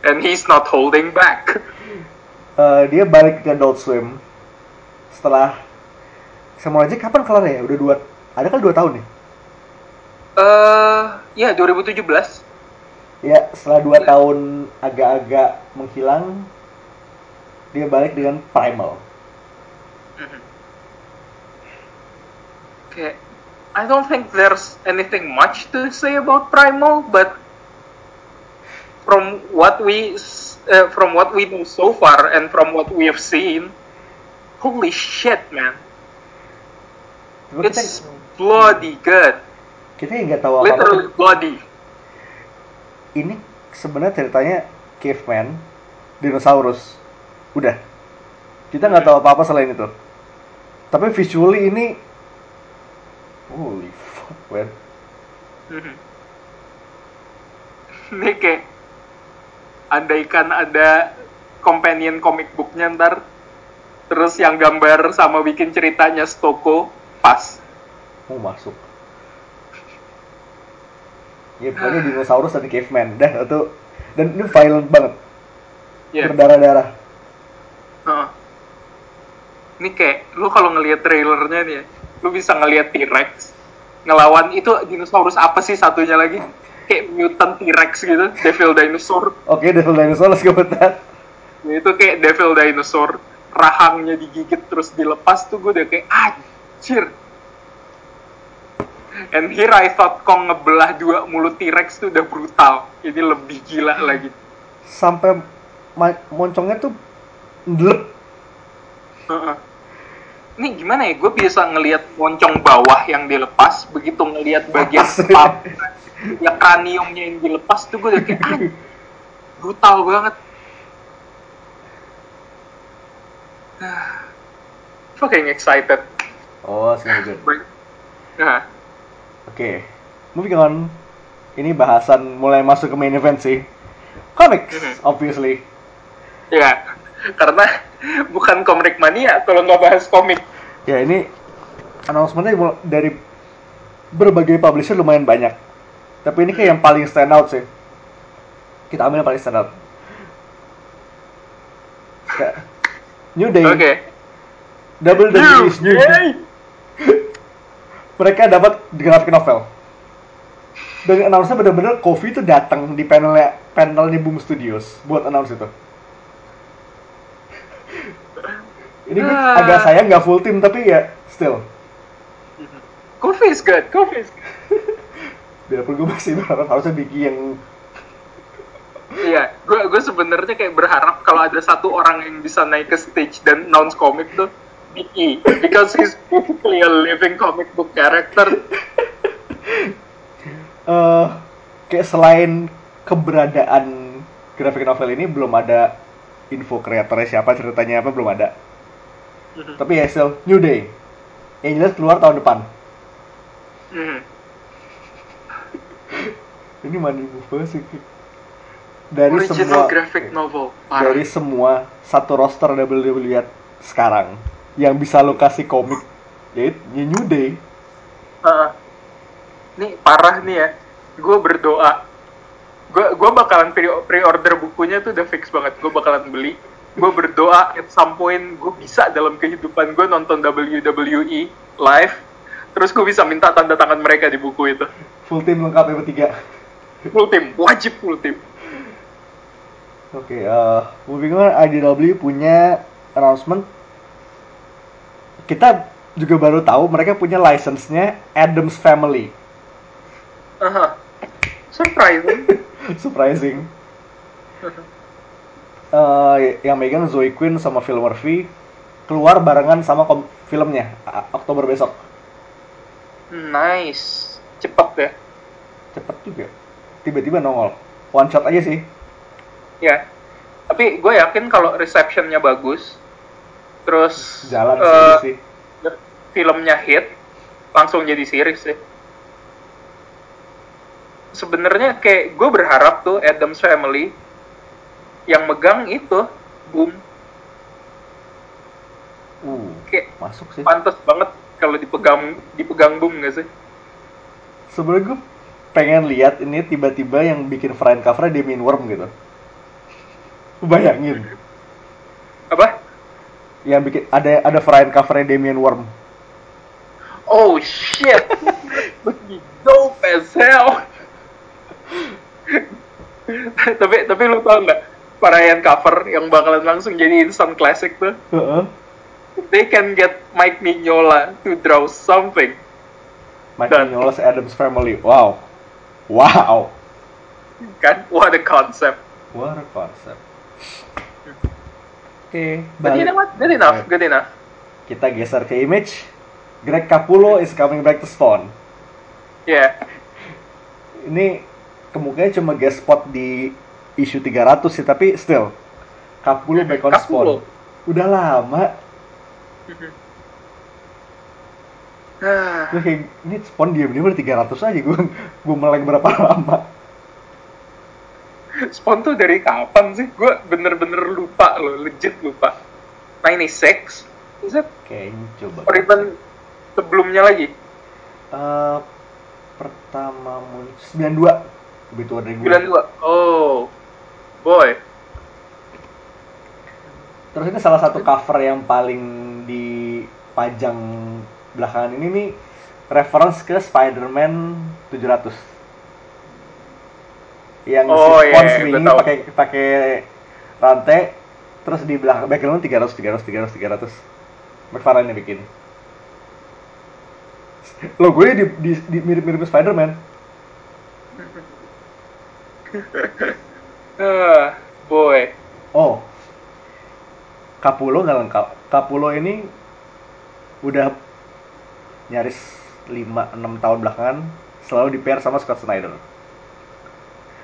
And he's not holding back. Eh, dia balik ke Adult Swim setelah sama aja kapan kelar ya? Udah dua, ada kan dua tahun nih? Eh, ya 2017. Ya, setelah dua tahun agak-agak menghilang, dia balik dengan Primal. Okay. I don't think there's anything much to say about Primal, but from what we uh, from what we know so far and from what we have seen, holy shit, man! Cuma kita, It's bloody good, kita nggak tahu apa-apa. literally bloody. Ini sebenarnya ceritanya caveman, dinosaurus. Udah. Kita nggak tahu apa-apa selain itu. Tapi visually ini Holy fuck, man. Mhm. Ini kayak andaikan ada companion comic booknya ntar terus yang gambar sama bikin ceritanya Stoko pas Mau masuk. ya pokoknya dinosaurus dan caveman dah itu dan ini violent banget Iya. berdarah-darah Heeh. Ini kayak lu kalau ngelihat trailernya nih, ya, lu bisa ngelihat T-Rex ngelawan itu dinosaurus apa sih satunya lagi? Kayak mutant T-Rex gitu, Devil Dinosaur. oke Devil Dinosaurus kebetulan Ya, itu kayak Devil Dinosaur, rahangnya digigit terus dilepas tuh gue udah kayak anjir. And here I thought Kong ngebelah dua mulut T-Rex tuh udah brutal. Ini lebih gila lagi. sampai moncongnya tuh ndelep Heeh. Ini gimana ya? Gue biasa ngelihat moncong bawah yang dilepas, begitu ngelihat bagian pap, ya kraniumnya yang dilepas tuh gue udah kayak "Anj, brutal banget. Ah, Fucking excited. oh Baik. Nah, Oke, moving on. Ini bahasan mulai masuk ke main event sih. Comics, Mhm. obviously. ya karena bukan komik mania kalau nggak bahas komik. Ya ini announcementnya dari berbagai publisher lumayan banyak. Tapi ini kayak yang paling stand out sih. Kita ambil yang paling stand out. New Day, Oke. WWE New Day. Mereka dapat graphic novel. Dan announce-nya bener-bener Kofi itu datang di panelnya panelnya Boom Studios buat announce itu. Ini gue Ah. agak sayang nggak full team tapi ya still. Kofi is good, Kofi is good. Biarpun gue masih berharap harusnya Vicky yang Iya, gue gue sebenarnya kayak berharap kalau ada satu orang yang bisa naik ke stage dan announce komik tuh Vicky, because he's basically a living comic book character. eh kayak selain keberadaan graphic novel ini belum ada info kreatornya siapa ceritanya apa belum ada. Tapi ya still New Day. Yang jelas keluar tahun depan. Hmm. Ini money move banget sih. Dari Original semua graphic novel, parah. dari semua satu roster WWE sekarang yang bisa lo kasih komik ya ya New Day. Nih parah nih ya, gue berdoa, gue gue bakalan pre pre-order bukunya tuh udah fix banget, gue bakalan beli. Gue berdoa at some point gue bisa dalam kehidupan gue nonton WWE live, terus gue bisa minta tanda tangan mereka di buku itu. Full team lengkap ya bertiga. Full tim, wajib full tim. Oke, eh moving on, IDW punya announcement. Kita juga baru tahu mereka punya license-nya Adams Family. Aha. Surprising. Surprising. Eh, yang megang Zoe Quinn sama Phil Murphy keluar barengan sama kom- filmnya Oktober besok. nice, cepet ya. Cepet juga. Tiba-tiba nongol. One shot aja sih. Ya. Tapi gue yakin kalau receptionnya bagus, terus Jalan sih sih. filmnya hit, langsung jadi series sih. Sebenarnya kayak gue berharap tuh Adams Family yang megang itu boom Uh, kayak masuk sih. pantas banget kalau dipegang dipegang boom gak sih? Sebenarnya gue pengen lihat ini tiba-tiba yang bikin front cover-nya Damien Worm gitu. Bayangin. Apa? Yang bikin ada ada front cover-nya Damien Worm. Oh shit, dope as hell. tapi tapi lu tau nggak varian cover yang bakalan langsung jadi instant classic tuh? Heeh. They can get Mike Mignola to draw something. Mike Dan- Mignola Adams Family. Wow. Wow. Kan? What a concept. What a concept. Oke, But you know what? Good enough, good enough. Kita geser ke image. Greg Capullo is coming back to Spawn. Yeah. Ini kemungkinan cuma guest spot di issue 300 sih, tapi still. Capullo back on. Spawn. Udah lama. Gue kayak, ini Spawn diam-diam udah 300 aja. Gue gue melek berapa lama. Spawn tuh dari kapan sih? Gue bener-bener lupa loh, legit lupa. 96? Is it? Kayaknya coba. Or even sebelumnya lagi? Eh, pertama muncul 92 lebih tua dari gue 92. Oh. Boy. terus ini salah satu cover yang paling dipajang belakangan ini nih reference ke Spider-Man 700 yang Oh, si iya, Spawn iya, swinging gua tahu. pakai pakai rantai terus di belakang background 300 300 300 300 McFarlane yang bikin logonya di, di, di mirip-mirip Spider-Man Ah, boy. oh Capullo nggak lengkap Capullo ini udah nyaris 5-6 tahun belakangan selalu di pair sama Scott Snyder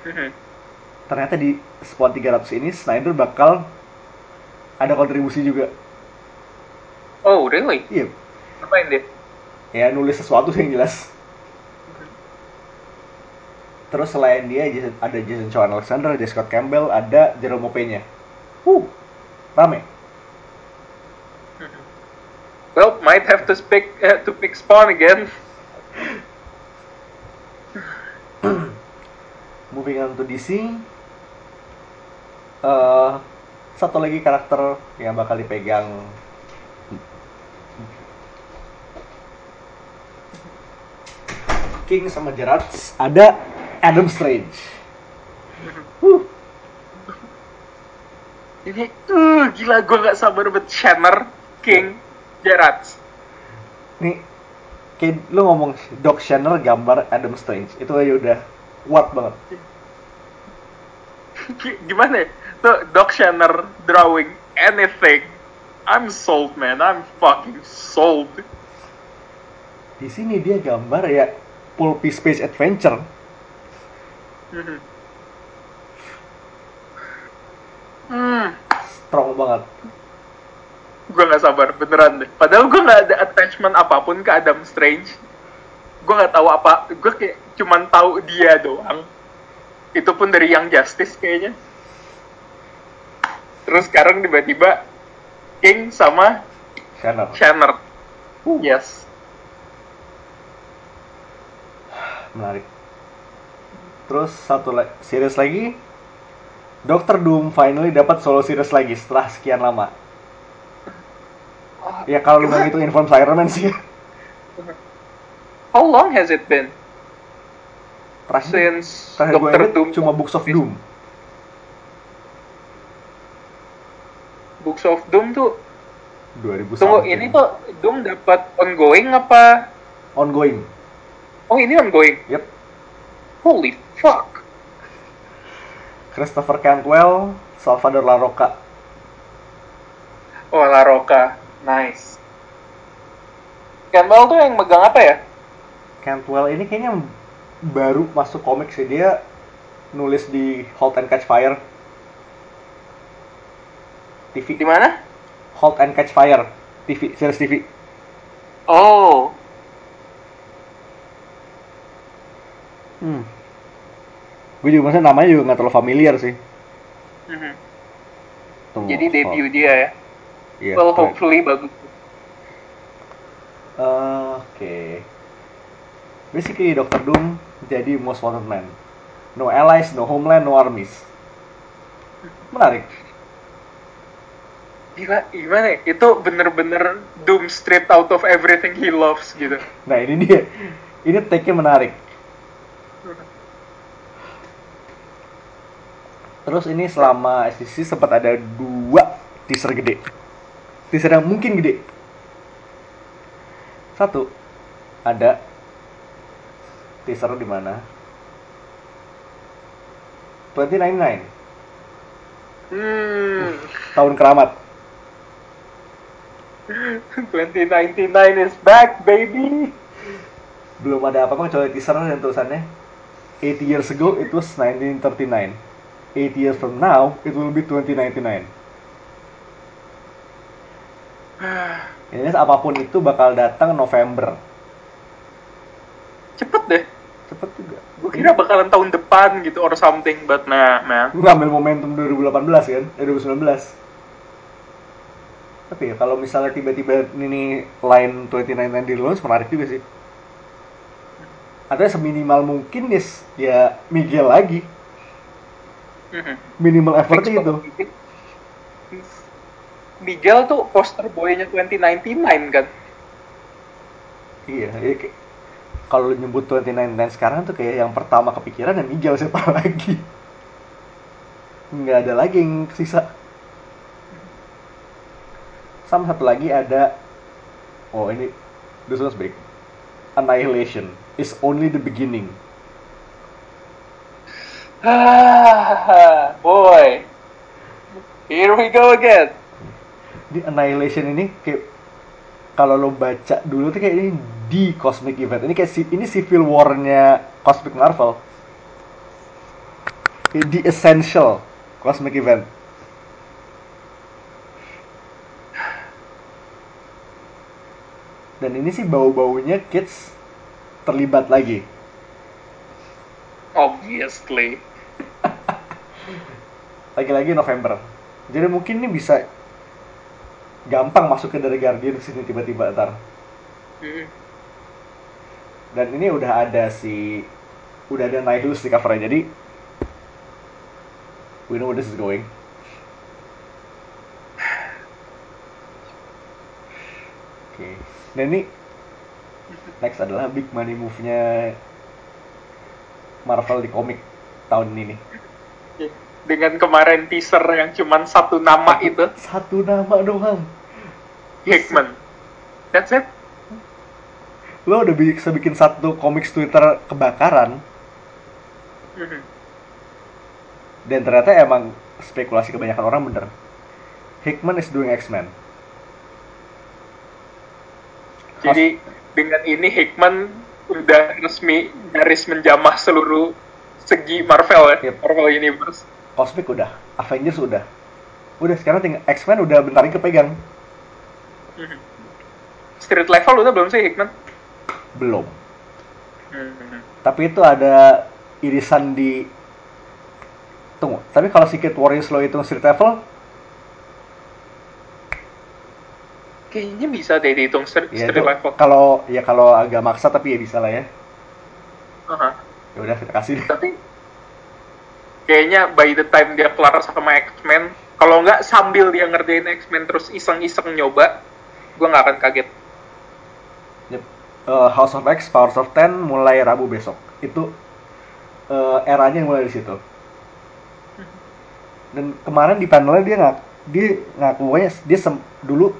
ternyata di Spawn 300 ini Snyder bakal ada kontribusi juga Oh, really? iya Ngapain dia? ya nulis sesuatu sih yang jelas terus selain dia ada Jason Shaw Alexander ada Scott Campbell ada Jerome Pena uh rame. Well, might have to pick uh, to pick Spawn again. moving on to DC eh satu lagi karakter yang bakal dipegang. King sama Gerard ada Adam Strange Huh, Ini, uh, gila gue nggak sabar buat Shanner, King, Gerard. nih kayak lu ngomong Doc Shanner gambar Adam Strange itu aja udah kuat banget Gimana ya? Tuh, Doc Shanner drawing anything. I'm sold, man. I'm fucking sold. di sini dia gambar ya pulpy space adventure Hmm, strong banget gue nggak sabar beneran deh. Padahal gue nggak ada attachment apa pun ke Adam Strange. Gue nggak tahu apa. Gue kayak cuman tahu dia doang. Itu pun dari Young Justice kayaknya. Terus sekarang tiba-tiba King sama Shanner Shanner. Yes. menarik terus satu la- series lagi. Doctor Doom finally dapat solo series lagi setelah sekian lama. Ya kalau lu nggak ngitungin Inform Iron Man sih. How long has it been? Terakhir since terakhir gue Doctor inget Doom cuma Books of Doom. Books of Doom tuh 2000 tunggu ini tuh Doom dapat ongoing apa? ongoing. Oh ini ongoing. yep Holy fuck. Christopher Cantwell Salvador La Roca Oh La Roca, nice. Campbell tuh yang megang apa ya? Cantwell ini kayaknya baru masuk komik sih dia nulis di Halt and Catch Fire Di TV mana? Halt and Catch Fire TV series TV Oh, hmm. gue juga maksudnya namanya juga nggak terlalu familiar sih mhm. Tunggu, jadi debut dia ya. Iya, well, correct. hopefully bagus. Oke. Basically Dr. Doom jadi most wanted man. No allies, no homeland, no armies. Menarik. Gila, gimana ya? Itu bener-bener Doom stripped out of everything he loves gitu. Nah ini dia. Ini take-nya menarik. Terus ini selama SDC sempat ada dua teaser gede. Teaser yang mungkin gede. Satu, ada teaser di mana? 2099, Hmm, tahun keramat. 2099 is back, baby. belum ada apa-apa kecuali teaser yang tulisannya 8 years ago it was 1939 8 years from now it will be 2099 ini apa pun itu bakal datang November. Cepet deh. cepet juga. Gue kira bakalan tahun depan gitu or something, but nah, man. Lu ngambil momentum 2018 kan? eh 2019 tapi ya kalau misalnya tiba-tiba ini line 2099 di launch menarik juga sih atau seminimal mungkin ya, ya Miguel lagi. Minimal effortnya itu. Miguel. Tuh poster boynya 2099 kan? Iya ya kayak- kalau nyebut 29 sekarang tuh kayak yang pertama kepikiran ya Miguel siapa lagi? Nggak ada lagi yang sisa. Sama satu lagi ada oh ini this one's big annihilation is only the beginning Ah, boy. Here we go again. Ini Annihilation ini kayak kalau lo baca dulu tuh kayak ini di Cosmic Event. Ini kayak ini Civil War-nya Cosmic Marvel. Di Essential Cosmic Event. Dan ini sih bau-baunya kids terlibat lagi. Obviously. Lagi-lagi November. Jadi mungkin ini bisa gampang masuknya dari Guardian sini tiba-tiba ntar. Mm. dan ini udah ada si udah ada Nihilus di covernya jadi we know where this is going oke. Dan ini next adalah big money move-nya Marvel di komik tahun ini. Dengan kemarin teaser yang cuman satu nama itu, satu nama doang. Hickman. That's it. lo udah bisa bikin satu komik Twitter kebakaran. Mhm. dan ternyata emang spekulasi kebanyakan orang bener. Hickman is doing X-Men Jadi dengan ini Hickman udah resmi garis menjamah seluruh segi Marvel ya, Yep. Marvel Universe. Cosmic udah, Avengers udah. Udah sekarang tinggal X-Men udah bentar lagi kepegang. Mhm. Street level udah belum sih Hickman? Belum. Mhm. Tapi itu ada irisan di Tunggu, tapi kalau Secret Warriors lo hitung street level, Kayaknya bisa deh dihitung street, ya itu level. kalau ya kalau agak maksa tapi ya bisa lah ya. Aha. Ya udah kita kasih. Tapi kayaknya by the time dia kelar sama X-Men, kalau nggak sambil dia ngerjain X-Men terus iseng-iseng nyoba, gue nggak akan kaget. Yep. Eh, House of X, Powers of Ten mulai Rabu besok. Itu eh, eranya mulai di situ. Dan kemarin di panelnya dia nggak dia ngaku pokoknya dia sem- dulu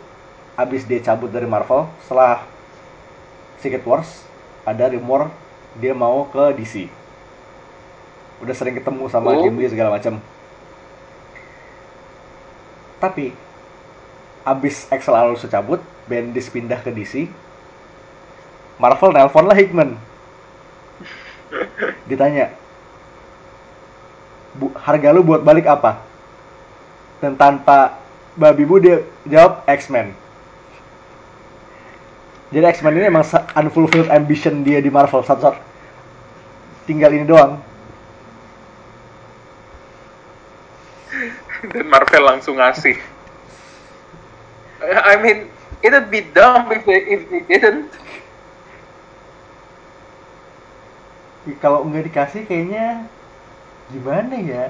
abis dia cabut dari Marvel setelah Secret Wars ada rumor dia mau ke DC. Udah sering ketemu sama Oh. Jim Lee segala macam. Tapi abis Axel Alonso cabut, Bendis pindah ke DC. Marvel nelpon lah Hickman. Ditanya, Bu, harga lu buat balik apa? Dan tanpa babi bu dia jawab X-Men. Jadi X-Men ini emang unfulfilled ambition dia di Marvel satu-satu. Tinggal ini doang. Dan Marvel langsung ngasih. I mean, it would be dumb if they, if they didn't. Ih, Kalau nggak dikasih kayaknya gimana ya?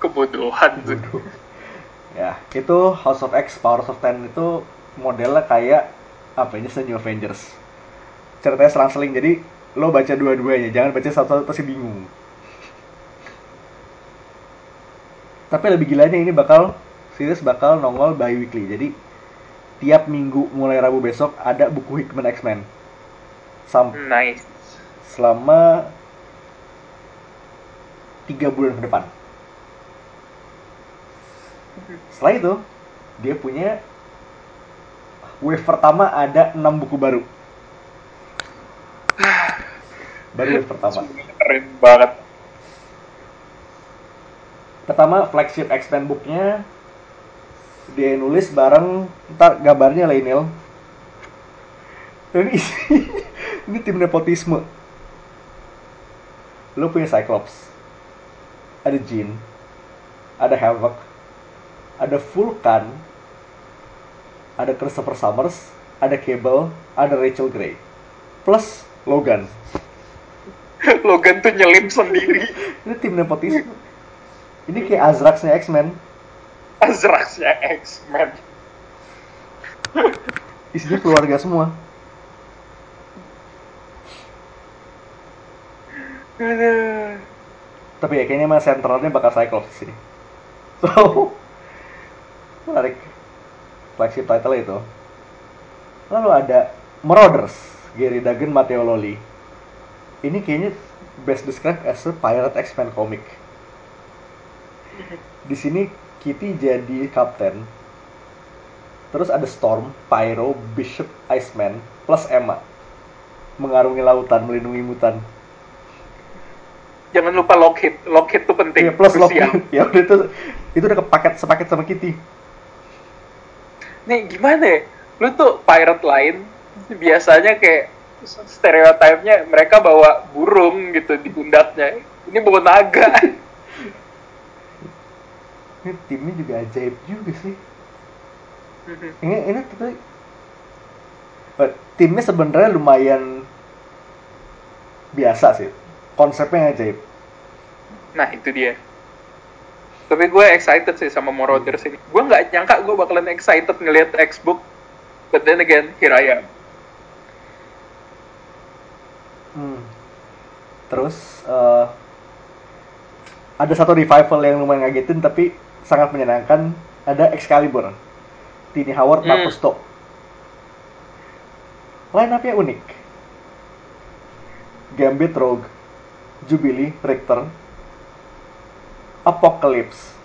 Kebodohan. Bodoh. Ya, itu House of X, Powers of Ten itu modelnya kayak apa ini New Avengers. Ceritanya selang-seling, jadi lo baca dua-duanya, jangan baca satu-satu pasti bingung. Tapi lebih gilanya ini bakal series bakal nongol bi-weekly. Jadi tiap minggu mulai Rabu besok ada buku Hickman X-Men. Sam Nice. selama tiga bulan ke depan. Setelah itu, dia punya wave pertama ada 6 buku baru. Baru wave pertama. Keren banget. Pertama flagship X-Men booknya dia nulis bareng ntar gambarnya. Dan ini ini tim nepotisme. Lo punya Cyclops, ada Jean, ada Havoc, ada Vulcan, ada Christopher Summers, ada Cable, ada Rachel Grey. Plus Logan. Logan tuh nyelip sendiri. Ini tim nepotisme. Ini kayak Azraxnya X-Men. Azraxnya X-Men. Isinya keluarga semua. Tapi ya kayaknya emang sentralnya bakal Cyclops sih. So, menarik. Flagship title itu. Lalu ada Marauders, Gary Duggan, Matteo Lolli. Ini kayaknya best described as a pirate X-Men comic. Di sini Kitty jadi kapten. Terus ada Storm, Pyro, Bishop, Iceman, plus Emma. Mengarungi lautan, melindungi mutan. Jangan lupa Lockheed. Lockheed tuh penting. Iya, plus. Loki. Ya udah itu itu udah kepaket sepaket sama Kitty. Nih gimana ya? Lu tuh pirate lain biasanya kayak stereotipnya mereka bawa burung gitu di pundaknya. Ini bawa naga. Ini timnya juga ajaib juga sih. Ini ini tapi timnya sebenarnya lumayan biasa sih. Konsepnya ajaib. nah itu dia. Tapi gue excited sih sama Marauders ini. Gue nggak nyangka gue bakalan excited ngelihat X-Book. But then again, here I am. Hmm. Terus eh, ada satu revival yang lumayan ngagetin tapi sangat menyenangkan. Ada Excalibur. Tini Howard, Hmm. Marcus Stowe. Line up-nya unik. Gambit Rogue, Jubilee, Richter, Apocalypse,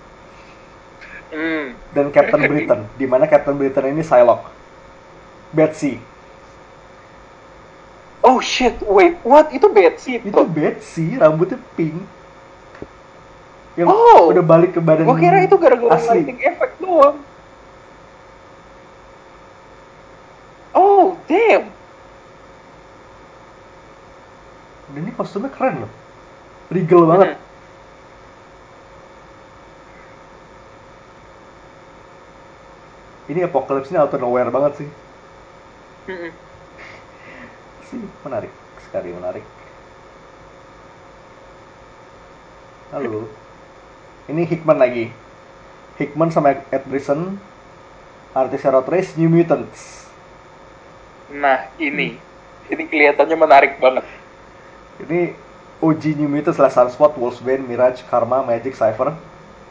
Hmm. dan Captain Britain. di mana Captain Britain ini Psylocke. Betsy. Oh shit, wait, what? Itu Betsy itu? Itu Betsy, rambutnya pink. Yang Oh. udah balik ke badan Gue kira itu gara-gara asli. lighting effect doang. Oh, damn. Dan ini kostumnya keren loh. Regal banget. Hmm. Ini Apocalypse ini out of nowhere banget sih. Hmm. Sih, menarik. Sekali menarik. Halo. Ini Hickman lagi. Hickman sama Ed Brisson. Artis Race New Mutants. Nah, ini. Ini kelihatannya menarik banget. Ini OG New Mutants lah Sunspot, Wolfsbane, Mirage, Karma, Magic, Cypher.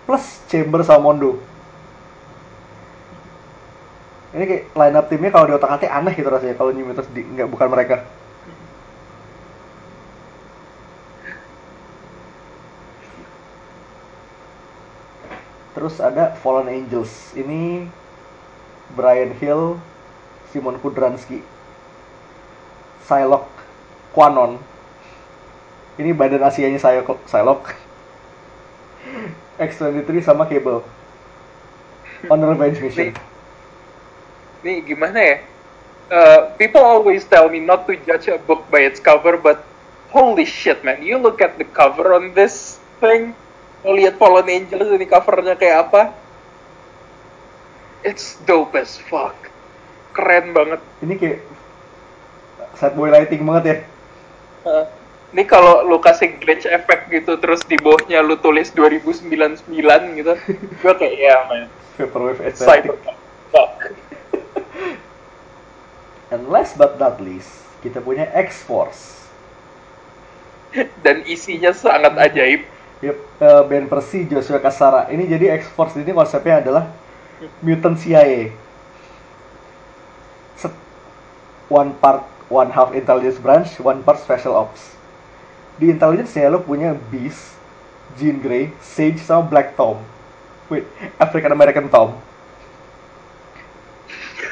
Plus Chamber sama Mondo. Ini kayak line up timnya kalau di otak atik aneh gitu rasanya kalau New di, nggak bukan mereka. Terus ada Fallen Angels. Ini Brian Hill, Simon Kudransky, Psylocke, Quanon. Ini badan Asianya Psylocke. X23 sama Cable. On Revenge Mission. Nih gimana ya? Uh, people always tell me not to judge a book by its cover, but holy shit, man! You look at the cover on this thing. Lo lihat Fallen Angels ini covernya kayak apa? It's dope as fuck. Keren banget. Ini kayak sad boy lighting banget ya. Uh, ini kalau lu kasih glitch effect gitu, terus di bawahnya lu tulis 2099 gitu, gue kayak ya man, Vaporwave aesthetic. cyberpunk. And last but not least, kita punya X-Force. Dan isinya sangat ajaib. Yep, eh, Ben Percy, Joshua Kasara. Ini jadi X-Force ini konsepnya adalah mutant CIA. Set- One part, one half intelligence branch, one part special ops. Di intelligence nya lo punya Beast, Jean Grey, Sage, sama Black Tom. Wait, African American Tom.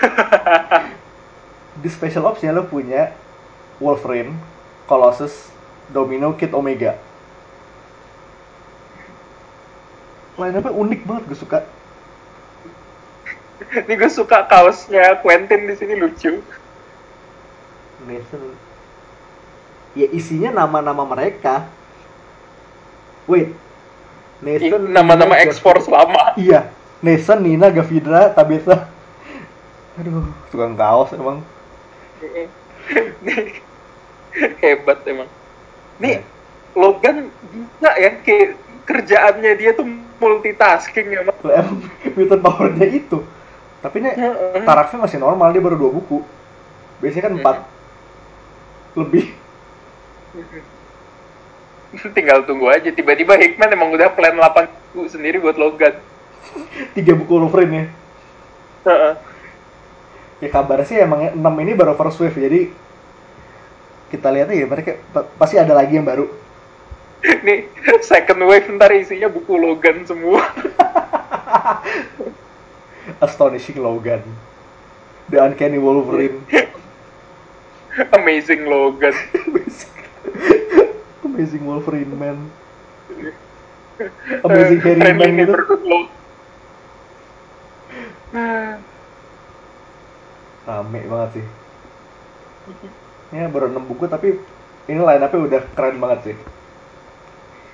Di special ops nya lo punya Wolverine, Colossus, Domino, Kid Omega. Line up unik banget gue suka. Ini gue suka kaosnya Quentin di sini lucu. Nathan. Ya isinya nama-nama mereka. Wait. Nathan. Nama-nama Nina, X-Force Gav- lama. Iya. Nathan, Nina, Gavidra, Tabitha. Aduh, tukang kaos emang. Hebat emang. Nih, Ya. Logan bisa ya kayak kerjaannya dia tuh multitasking ya, emang mutant powernya itu tapi ini Heeh. tarafnya masih normal dia baru dua buku biasanya kan empat lebih Tinggal tunggu aja. Tiba-tiba Hickman emang udah plan 8 buku sendiri buat Logan. tiga buku Wolverine ya Heeh. Ya kabarnya sih emang 6 ini baru first wave jadi kita lihat ya mereka pa- pasti ada lagi yang baru Nih, second wave ntar isinya buku Logan semua. Astonishing Logan The Uncanny Wolverine Amazing Logan. Amazing Wolverine man Amazing Harry Man gitu. Rame banget sih ya baru 6 buku tapi ini line up udah keren banget sih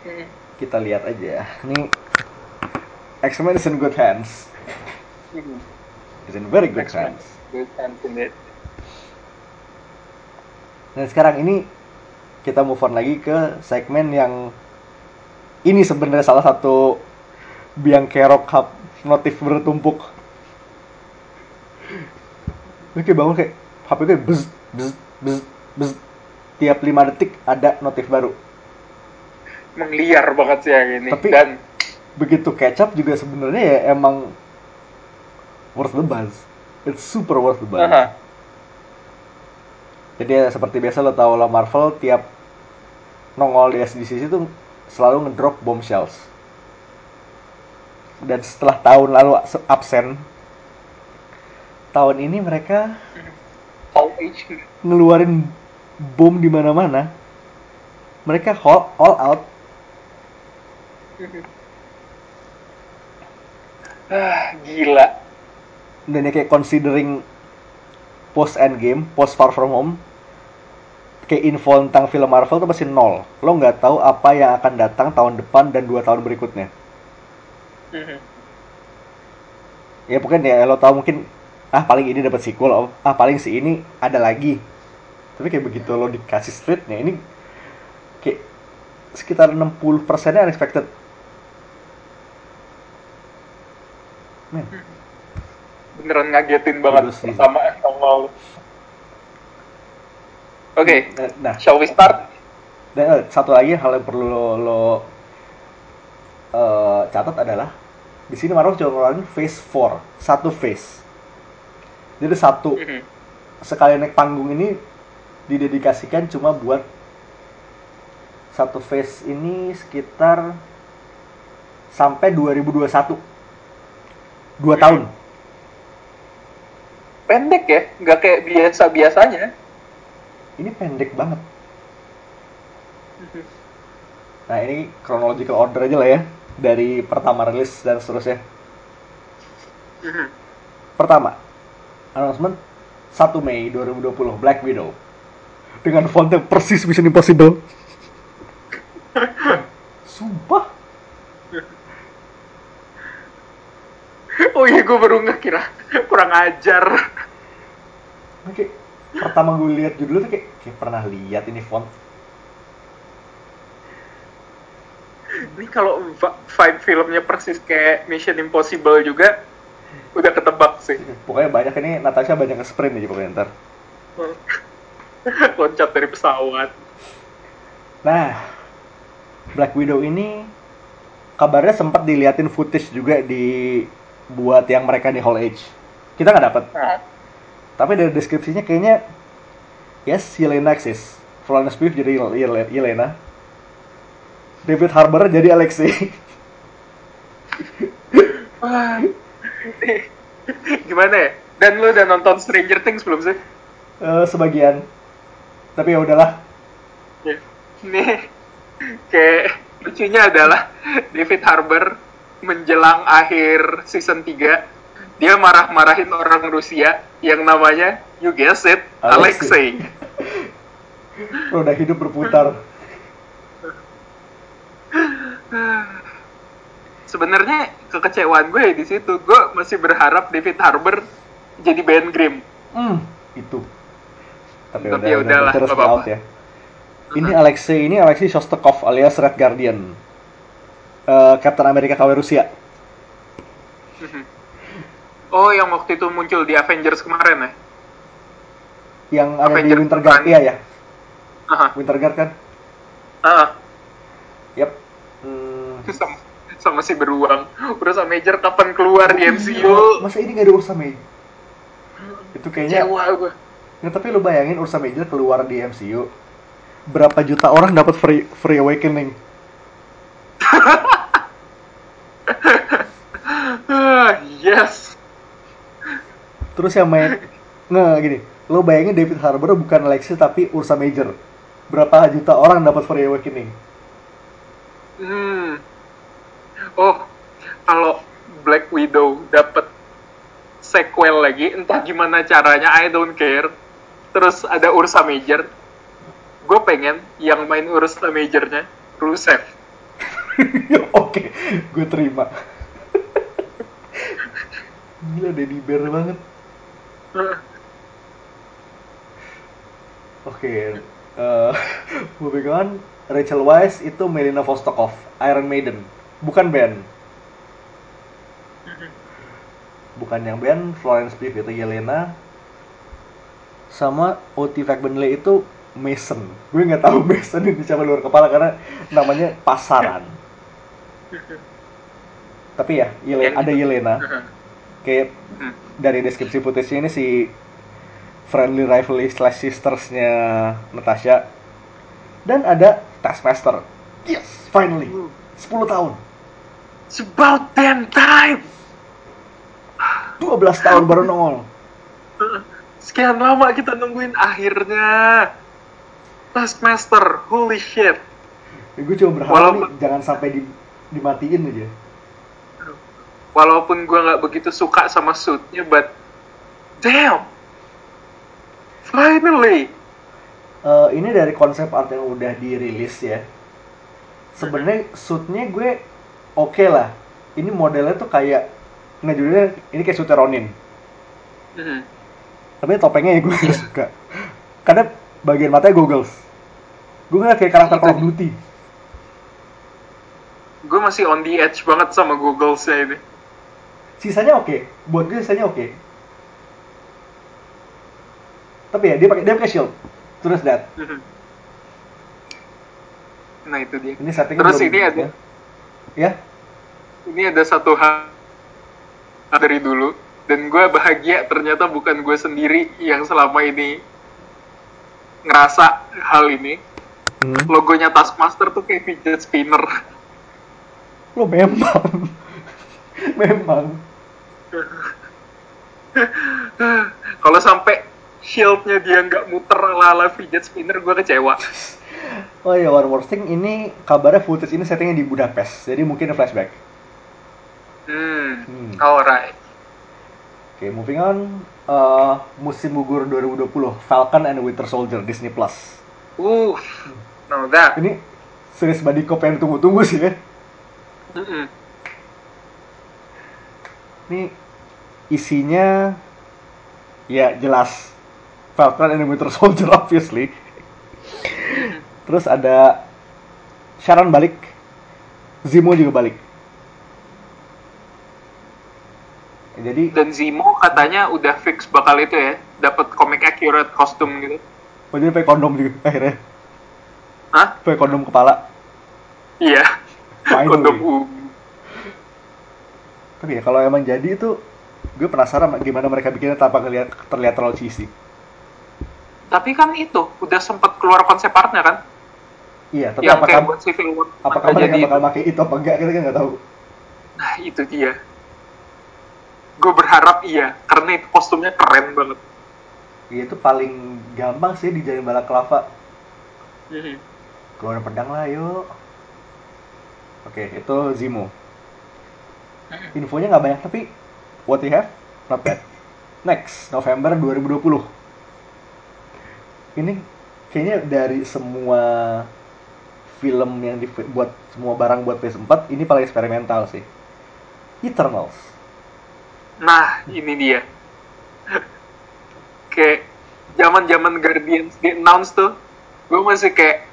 Hmm. kita lihat aja ini X-Men is in good hands is in very good hands Good hands. Dan sekarang ini kita move on lagi ke segmen yang ini sebenarnya salah satu biang kerok hub notif bertumpuk. Lu kayak bangun kayak HP gue buzz, buzz, buzz, buzz. Tiap 5 detik ada notif baru. Emang liar banget sih yang ini. Tapi- Dan Begitu catch up juga sebenarnya ya emang worth the buzz. It's super worth the buzz. Aha. Jadi ya, seperti biasa lo tau lah Marvel tiap nongol di SDCC itu selalu ngedrop bombshells. Dan setelah tahun lalu se- absen, tahun ini mereka all age ngeluarin bom di mana-mana. Mereka all, all out. ah, gila. Dan ya kayak considering post endgame, post far from home, kayak info tentang film Marvel tuh masih nol. Lo nggak tahu apa yang akan datang tahun depan dan dua tahun berikutnya. Mhm. ya pokoknya ya lo tau mungkin ah paling ini dapat sequel oh, ah paling si ini ada lagi tapi kayak begitu lo dikasih streetnya ini kayak sekitar 60 persennya unexpected men Beneran ngagetin banget Bagus sih. pertama nongol. Oke, Eh, nah shall we start? dan eh, satu lagi hal yang perlu lo, lo eh, catat adalah di sini Marvel cuma ngeluarin phase 4 satu phase jadi satu Mhm. sekali naik panggung ini didedikasikan cuma buat satu phase ini sekitar sampai 2021 dua Hmm. tahun Pendek ya, nggak kayak biasa-biasanya. ini pendek banget nah ini chronological order aja lah ya dari pertama rilis dan seterusnya Mhm. pertama announcement 1 Mei 2020 Black Widow. Dengan font yang persis Mission Impossible. Sumpah. Oh iya, gue baru nggak kira. Kurang ajar. Kayak pertama gue lihat judulnya tuh kayak, kayak pernah lihat ini font. Ini kalau vibe filmnya persis kayak Mission Impossible juga, udah ketebak sih. pokoknya banyak ini Natasha banyak nge-sprint aja pokoknya ntar. Loncat dari pesawat. nah Black Widow ini kabarnya sempat diliatin footage juga di buat yang mereka di Hall H. Kita nggak dapet. Nah, tapi dari deskripsinya kayaknya yes Yelena eksis Florence Pugh jadi Yel- Yel- Yelena David Harbour jadi Alexei. Wah. Gimana ya? Dan lu udah nonton Stranger Things belum sih? Eh, sebagian tapi ya udahlah Ya. Nih, kayak lucunya adalah David Harbour menjelang akhir season 3 dia marah-marahin orang Rusia yang namanya you guess it Alexei. Alexei. roda hidup berputar Sebenarnya kekecewaan gue di situ gue masih berharap David Harbour jadi Ben Grimm. hmm itu tapi, Tapi udah, ya udahlah, terus apa-apa. out ya Ini Alexei ini Alexei Shostakov alias Red Guardian. Eh, Captain Amerika KW Rusia. Oh, yang waktu itu muncul di Avengers kemarin ya? Yang ada di Avenger Winter Guard. Iya ya, Aha. Winter Guard kan? Ah, Yap. Hmm. sama, sama si beruang. Ursa Major kapan keluar di Iya, MCU? Masa ini gak ada Ursa Major? Itu kayaknya Kecewa gue. Ya, tapi lu bayangin Ursa Major keluar di MCU. Berapa juta orang dapat free free awakening? Ah, yes. Terus yang main nggak gini, lo bayangin David Harbour bukan Alexis tapi Ursa Major. Berapa juta orang dapat free awakening? Hmm. Oh, kalau Black Widow dapat sequel lagi, entah gimana caranya, I don't care. Terus ada Ursa Major. Gue pengen yang main Ursa Majornya Rusev. Oke, gue terima. Gila Daddy Bear banget. Oke, eh moving on. Rachel Weisz itu Melina Vostokov, Iron Maiden, bukan band. Bukan yang band, Florence Pugh itu Yelena, sama Oti Benley itu Mason. Gue nggak tahu Mason ini siapa luar kepala karena namanya pasaran. Tapi ya, Yele- Yang ada. Yelena. Kayak dari deskripsi footage ini si friendly rivalry slash sistersnya Natasha dan ada Taskmaster yes finally 10 tahun It's about damn time. 12 tahun baru nongol Sekian lama kita nungguin akhirnya. Taskmaster, holy shit. ya, gue cuma berharap Walaupun- nih jangan sampai di, dimatiin aja Walaupun gue nggak begitu suka sama suitnya, but damn, finally. Eh, ini dari konsep art yang udah dirilis ya sebenarnya suitnya gue oke lah. Ini modelnya tuh kayak nggak judulnya ini kayak suitnya Ronin. Hmm. tapi topengnya ya gue suka. Karena bagian matanya goggles. Gue ngeliat kayak karakter Call of Duty. Gue masih on the edge banget sama Google-nya ini. sisanya oke. Buat gue sisanya oke. Tapi ya dia pakai dia pakai shield. Terus that Hmm. Nah itu dia. ini settingnya Terus ini ada ya ini ada satu hal dari dulu dan gue bahagia ternyata bukan gue sendiri yang selama ini ngerasa hal ini. Hmm. logonya Taskmaster tuh kayak fidget spinner. Lo memang. Memang. Kalau sampai shieldnya dia nggak muter ala fidget spinner gue kecewa oh ya one more thing ini kabarnya footage ini settingnya di Budapest jadi mungkin flashback. Hmm, Hmm. alright. Oke moving on. Eh, musim gugur 2020 Falcon and Winter Soldier Disney Plus. Uh now that. Ini series body cop yang tunggu-tunggu sih ya. Mm-mm. Ini isinya ya jelas. Falcon and Winter Soldier obviously. Terus ada Sharon balik, Zemo juga balik. Jadi dan Zemo katanya udah fix bakal itu ya dapat comic accurate kostum gitu oh dia pakai kondom juga akhirnya, Hah? pakai kondom kepala. Iya Finally. kondom ungu Tapi ya kalau emang jadi itu gue penasaran gimana mereka bikinnya tanpa ngeliat, terlihat terlalu cheesy. Tapi kan itu udah sempat keluar konsep artnya kan? Iya, tapi yang apakah buat Civil War. apakah mereka jadi bakal pakai itu apa enggak kita kan nggak tahu. Nah itu dia. Gue berharap iya, karena itu kostumnya keren banget. Iya itu paling gampang sih dijadiin balaklava. Mhm. Keluar pedang lah yuk. Oke, itu Zemo. Infonya nggak banyak tapi what you have not bad. Next, November 2020. Ini kayaknya dari semua film yang dibuat semua barang buat PS4 ini paling eksperimental sih. Eternals. Nah ini dia. kayak zaman zaman Guardians di announce tuh, gue masih kayak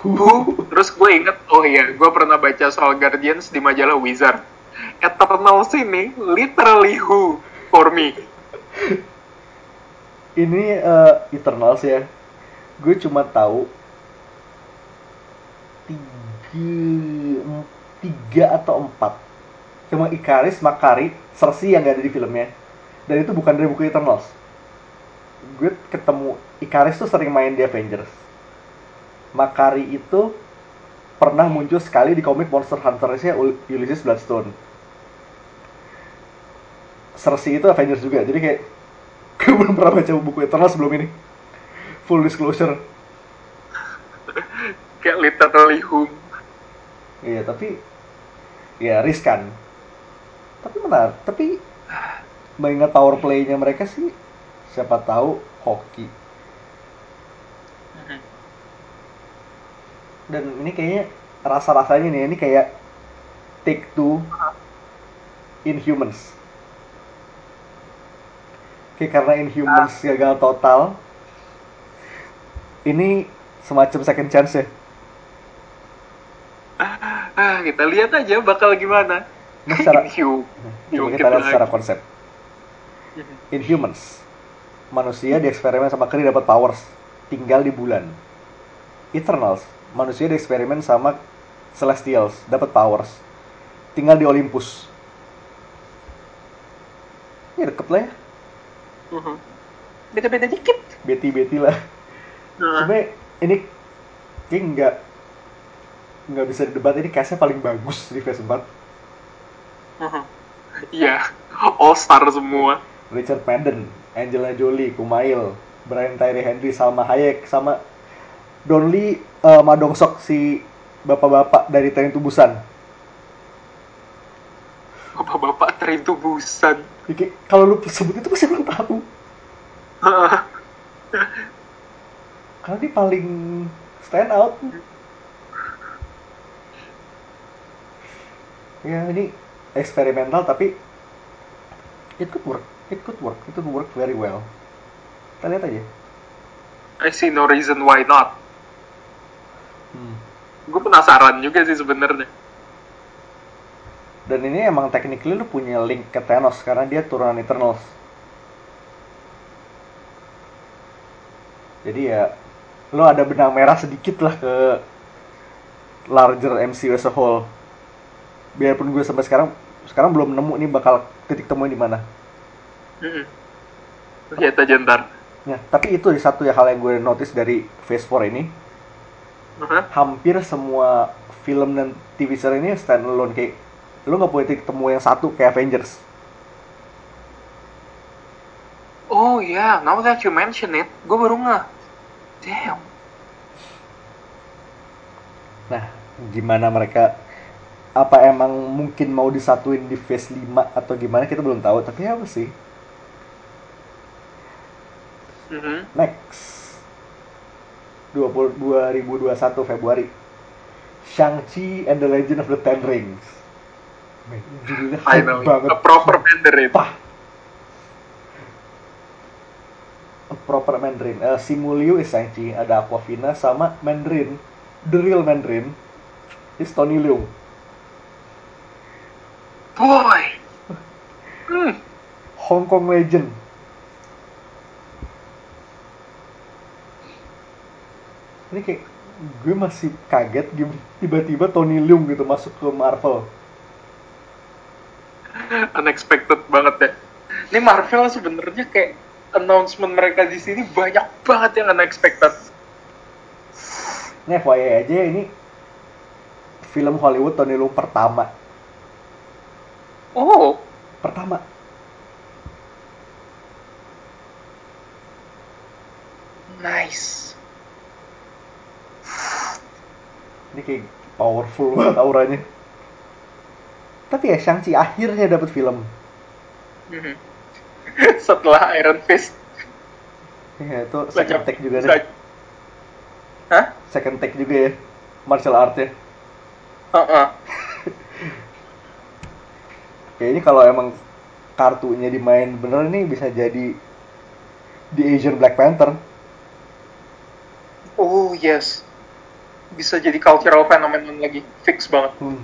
Who? Terus gue inget, oh iya, gue pernah baca soal Guardians di majalah Wizard. Eternals ini literally who for me. Ini eh, Eternals ya. Gue cuma tahu tiga, tiga atau empat. Cuma Ikaris, Makari, Cersei yang gak ada di filmnya. Dan itu bukan dari buku Eternals. Gue ketemu Ikaris tuh sering main di Avengers. Makari itu pernah muncul sekali di komik Monster Hunter-nya Ulysses Bloodstone. Cersei itu Avengers juga, jadi kayak gue belum pernah baca buku Eternal sebelum ini. Full disclosure. Kayak literally who. Iya, tapi ya riskan. Tapi menarik, tapi mengingat power play-nya mereka sih siapa tahu hoki. Dan ini kayaknya rasa-rasanya nih, ini kayak Take Two Inhumans. Oke, karena Inhumans gagal total, ini semacam second chance ya. Ah, kita lihat aja bakal gimana. Nah, secara, Inhu. coba Mungkin kita lihat secara konsep. Inhumans, manusia dieksperimen sama Kree dapat powers, tinggal di bulan. Eternals, manusia dieksperimen sama Celestials, dapat powers, tinggal di Olympus. Ya deket lah ya, Mhm. Beda-beda dikit. beti-beti lah. Cuma ini kayak nggak nggak bisa didebat ini cast-nya paling bagus di Phase 4. mhm. Iya, all star semua. Richard Madden, Angelina Jolie, Kumail, Brian Tyree Henry, Salma Hayek, sama Don Lee eh, Madongsok si bapak-bapak dari Train to Busan. Bapak-bapak terintubusan. Ya, kayak, Kalau lu sebut itu pasti orang tahu. Karena dia paling stand out. Ya ini eksperimental tapi it could work, it could work, it could work very well. Kita lihat aja. I see no reason why not. Hmm. Gue penasaran juga sih sebenarnya. Dan ini emang technically lu punya link ke Thanos karena dia turunan Eternals. Jadi ya lu ada benang merah sedikit lah ke larger MCU as a whole. Biarpun gue sampai sekarang sekarang belum nemu nih bakal titik temunya di mana. Lihat aja ntar. Nah, tapi itu satu hal yang gue notice dari Phase 4 ini, Mhm. hampir semua film dan TV series ini standalone kayak lu nggak punya titik temu yang satu kayak Avengers. Oh yeah, now that you mention it, gue baru nggak. Damn. Nah, gimana mereka apa emang mungkin mau disatuin di phase 5 atau gimana kita belum tahu, tapi apa sih? Mhm. Next. 20, 2021 Februari. Shang-Chi and the Legend of the Ten Rings. Judulnya hype banget. a proper Mandarin. Pah. A proper Mandarin. Eh, Simu Liu is Shang-Chi, ada Aquafina sama Mandarin. The real Mandarin is Tony Leung. Boy. Hmm. Hong Kong Legend. Ini kayak gue masih kaget tiba-tiba Tony Leung gitu masuk ke Marvel. Unexpected banget ya. Ini Marvel sebenarnya kayak announcement mereka di sini banyak banget yang unexpected. Ini FYI aja ini film Hollywood Tony Leung pertama. Oh, Pertama. nice. Ini kayak powerful banget auranya. Tapi ya Shang-Chi akhirnya dapat film. Mhm. Setelah Iron Fist Ya itu second take juga deh. Hah? Second take juga ya. Martial art ya. Heeh. Kayaknya kalau emang kartunya dimain bener nih bisa jadi di Asian Black Panther. Oh yes. bisa jadi cultural phenomenon lagi fix banget Hmm.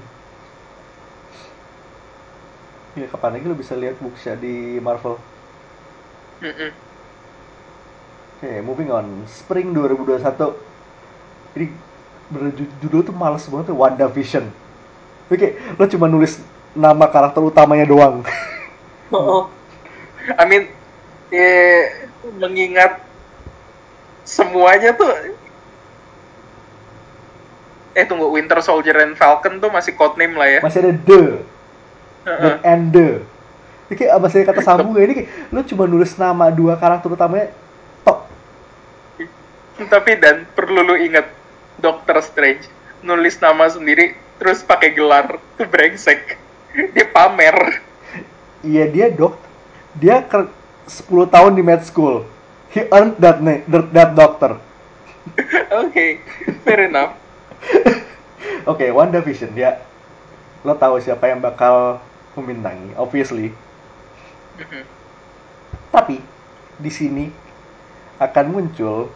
Ya kapan lagi lo bisa lihat Wuxia di Marvel? Mm-mm. Oke, moving on. Spring 2021. Ini bener ju- judul tuh males banget tuh WandaVision. Oke, lo cuma nulis nama karakter utamanya doang. Oh. I mean, eh, mengingat semuanya tuh eh tunggu Winter Soldier and Falcon tuh masih codename lah ya. Masih ada the dan Heeh. and the. Ini kayak masih ada kata sambung ya. Ini kayak, lo cuma nulis nama dua karakter utamanya tok. Tapi dan perlu lu ingat Doctor Strange nulis nama sendiri terus pakai gelar tuh brengsek. Dia pamer. Iya dia dok. Dia ke 10 tahun di med school. He earned that name, that doctor. Oke, fair enough. Oke, WandaVision dia lo tahu siapa yang bakal membintangi, obviously. Mhm. Tapi di sini akan muncul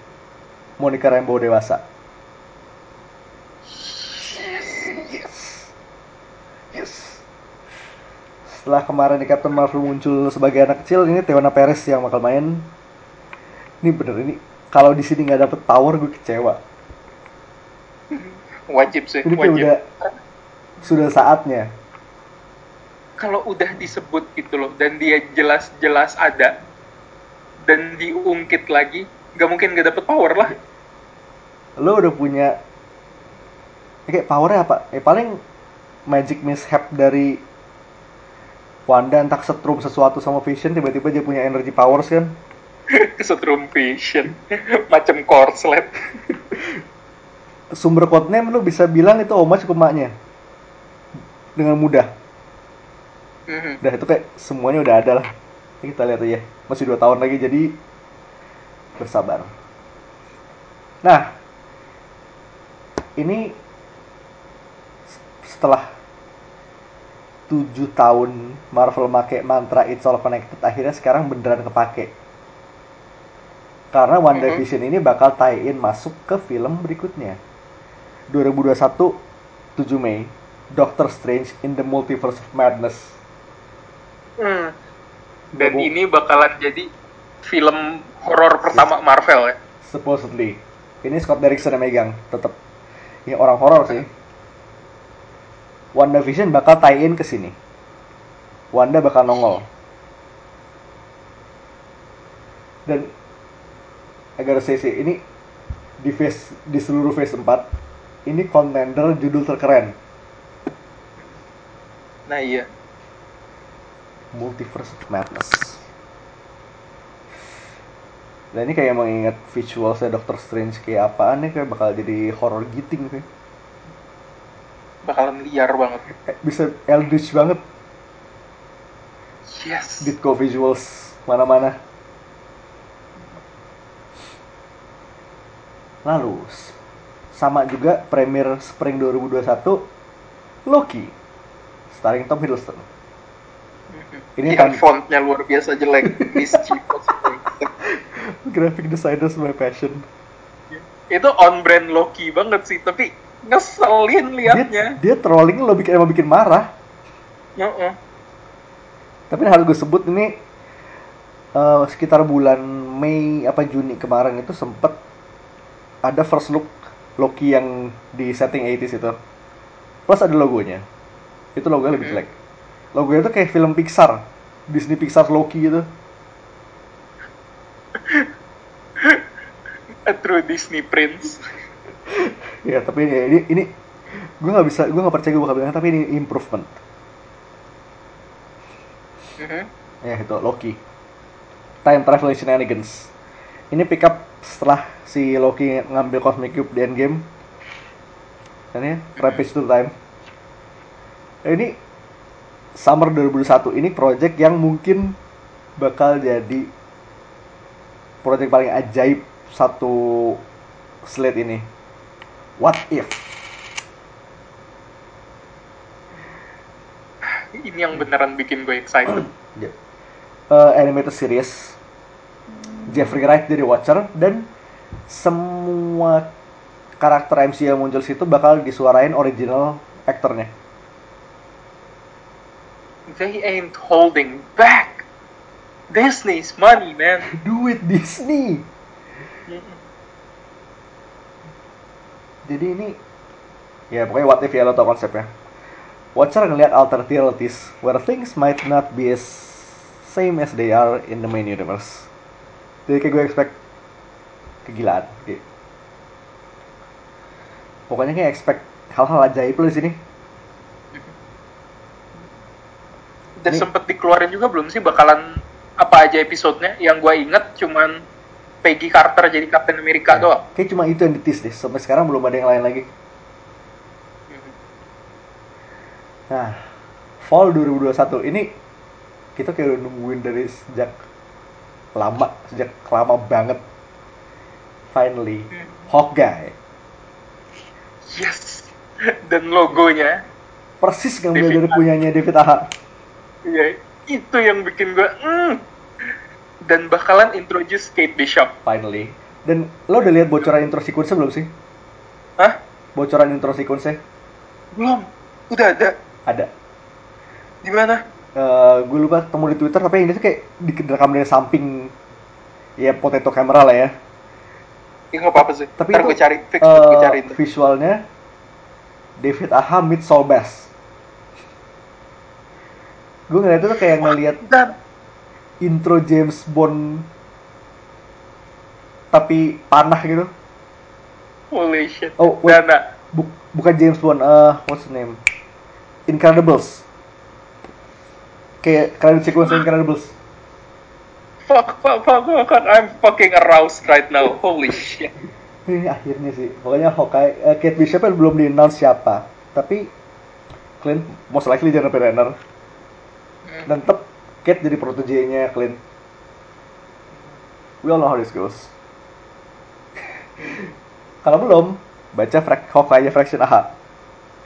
Monica Rambeau dewasa. Yes. Yes. Setelah kemarin di Captain Marvel muncul sebagai anak kecil, ini Teona Perez yang bakal main. Ini bener ini kalau di sini nggak dapet power gue kecewa. Wajib sih, Ini wajib. udah sudah saatnya. Kalau udah disebut gitu loh dan dia jelas-jelas ada dan diungkit lagi, nggak mungkin nggak dapet power lah. lo udah punya ya kayak powernya apa? Ya paling magic mishap dari Wanda entah setrum sesuatu sama Vision tiba-tiba dia punya energy powers kan? Kesetrum vision, macam korslet. Sumber codename lo bisa bilang itu Oma cukup maknya dengan mudah. Mhm. Udah itu kayak semuanya udah ada lah. Ini kita lihat aja. Masih dua tahun lagi jadi bersabar. Nah, ini setelah tujuh tahun Marvel make mantra It's All Connected akhirnya sekarang beneran kepake. Karena WandaVision ini bakal tie-in masuk ke film berikutnya. 2021 7 Mei Doctor Strange in the Multiverse of Madness. Hmm. Dan Gabung. ini bakalan jadi film horor pertama Marvel ya. supposedly. Ini Scott Derrickson yang megang tetap ini orang horor sih WandaVision bakal tie-in ke sini. Wanda bakal nongol. Dan agar saya sih ini di phase di seluruh phase 4 ini contender judul terkeren. Nah iya. Multiverse of Madness. Dan ini kayak mengingat visualnya Doctor Strange kayak apaan nih kayak bakal jadi horror giting sih Bakalan liar banget. Eh, bisa eldritch banget Yes. Ditko visuals mana-mana lalu sama juga premier spring 2021 Loki starring Tom Hiddleston Ini Ini kan- kan fontnya luar biasa jelek. Graphic designers my passion itu on brand Loki banget sih, tapi ngeselin dia, liatnya. dia trolling lo bikin emang bikin marah Heeh. tapi harus gue sebut ini eh, sekitar bulan Mei apa Juni kemarin itu sempet ada first look Loki yang di setting 80s itu plus ada logonya itu logonya lebih Mhm. jelek logonya tuh kayak film Pixar Disney Pixar Loki gitu A true Disney Prince. Ya tapi ini ini, ini gue nggak bisa gue nggak percaya gue bakal bilang tapi ini improvement. Mhm. ya itu Loki. Time travel shenanigans. Ini pick up setelah si Loki ngambil Cosmic Cube di Endgame. Dan ya Rampage to Time. Eh, ini summer 2021 ini project yang mungkin bakal jadi project paling ajaib satu slate ini what if Ini yang beneran bikin gue excited. Eh, animated series Jeffrey Wright jadi Watcher dan semua karakter MC yang muncul situ bakal disuarain original aktornya. They ain't holding back. Disney's money, man. Duit Disney. Jadi ini ya pokoknya what if ya lo tau konsepnya. Watcher ngeliat alternate realities where things might not be as same as they are in the main universe. Jadi kayak gue expect kegilaan. Kayak. Pokoknya kayak expect hal-hal ajaib lo di sini. Dan Ini- sempet dikeluarin juga belum sih bakalan apa aja episodenya? Yang gue inget cuman Peggy Carter jadi Captain America doang. Kayak cuma itu yang ditis deh. Sampai sekarang belum ada yang lain lagi. Nah, Fall 2021 ini kita kayak udah nungguin dari sejak lama, sejak lama banget. Finally, Hmm. Hawkeye. Yes. Dan logonya, Persis ngambil dari punyanya David Aja. ya itu yang bikin gue. Mm. Dan bakalan introduce Kate Bishop. Finally. Dan lo udah lihat bocoran intro sequence belum sih? Hah? Bocoran intro sequence Belum. Udah ada. ada. Di mana? Eh gue lupa ketemu di Twitter tapi ini tuh kayak direkam dari samping ya potato camera lah ya. Ya nggak apa-apa sih. Tapi Ntar itu gue cari. Fix eh, gue cari itu. visualnya David Aha meet Saul Bass. Gue ngeliat itu tuh kayak ngeliat Dan intro James Bond tapi panah gitu. holy shit. Oh, wait. Dana. Bu- bukan James Bond, eh what's the name? Incredibles. Kayak kalian sequence Incredibles. Fuck, fuck, fuck, fuck, fuck. I'm fucking aroused right now. Holy shit. Ini akhirnya sih. Pokoknya Hawkeye, eh, Kate Bishop kan belum di announce siapa. Tapi Clint most likely Jeremy Renner. Dan tetap Kate jadi protege-nya Clint. We all know how this goes. Kalau belum, baca Fra- Hawkeye Fraction AHA.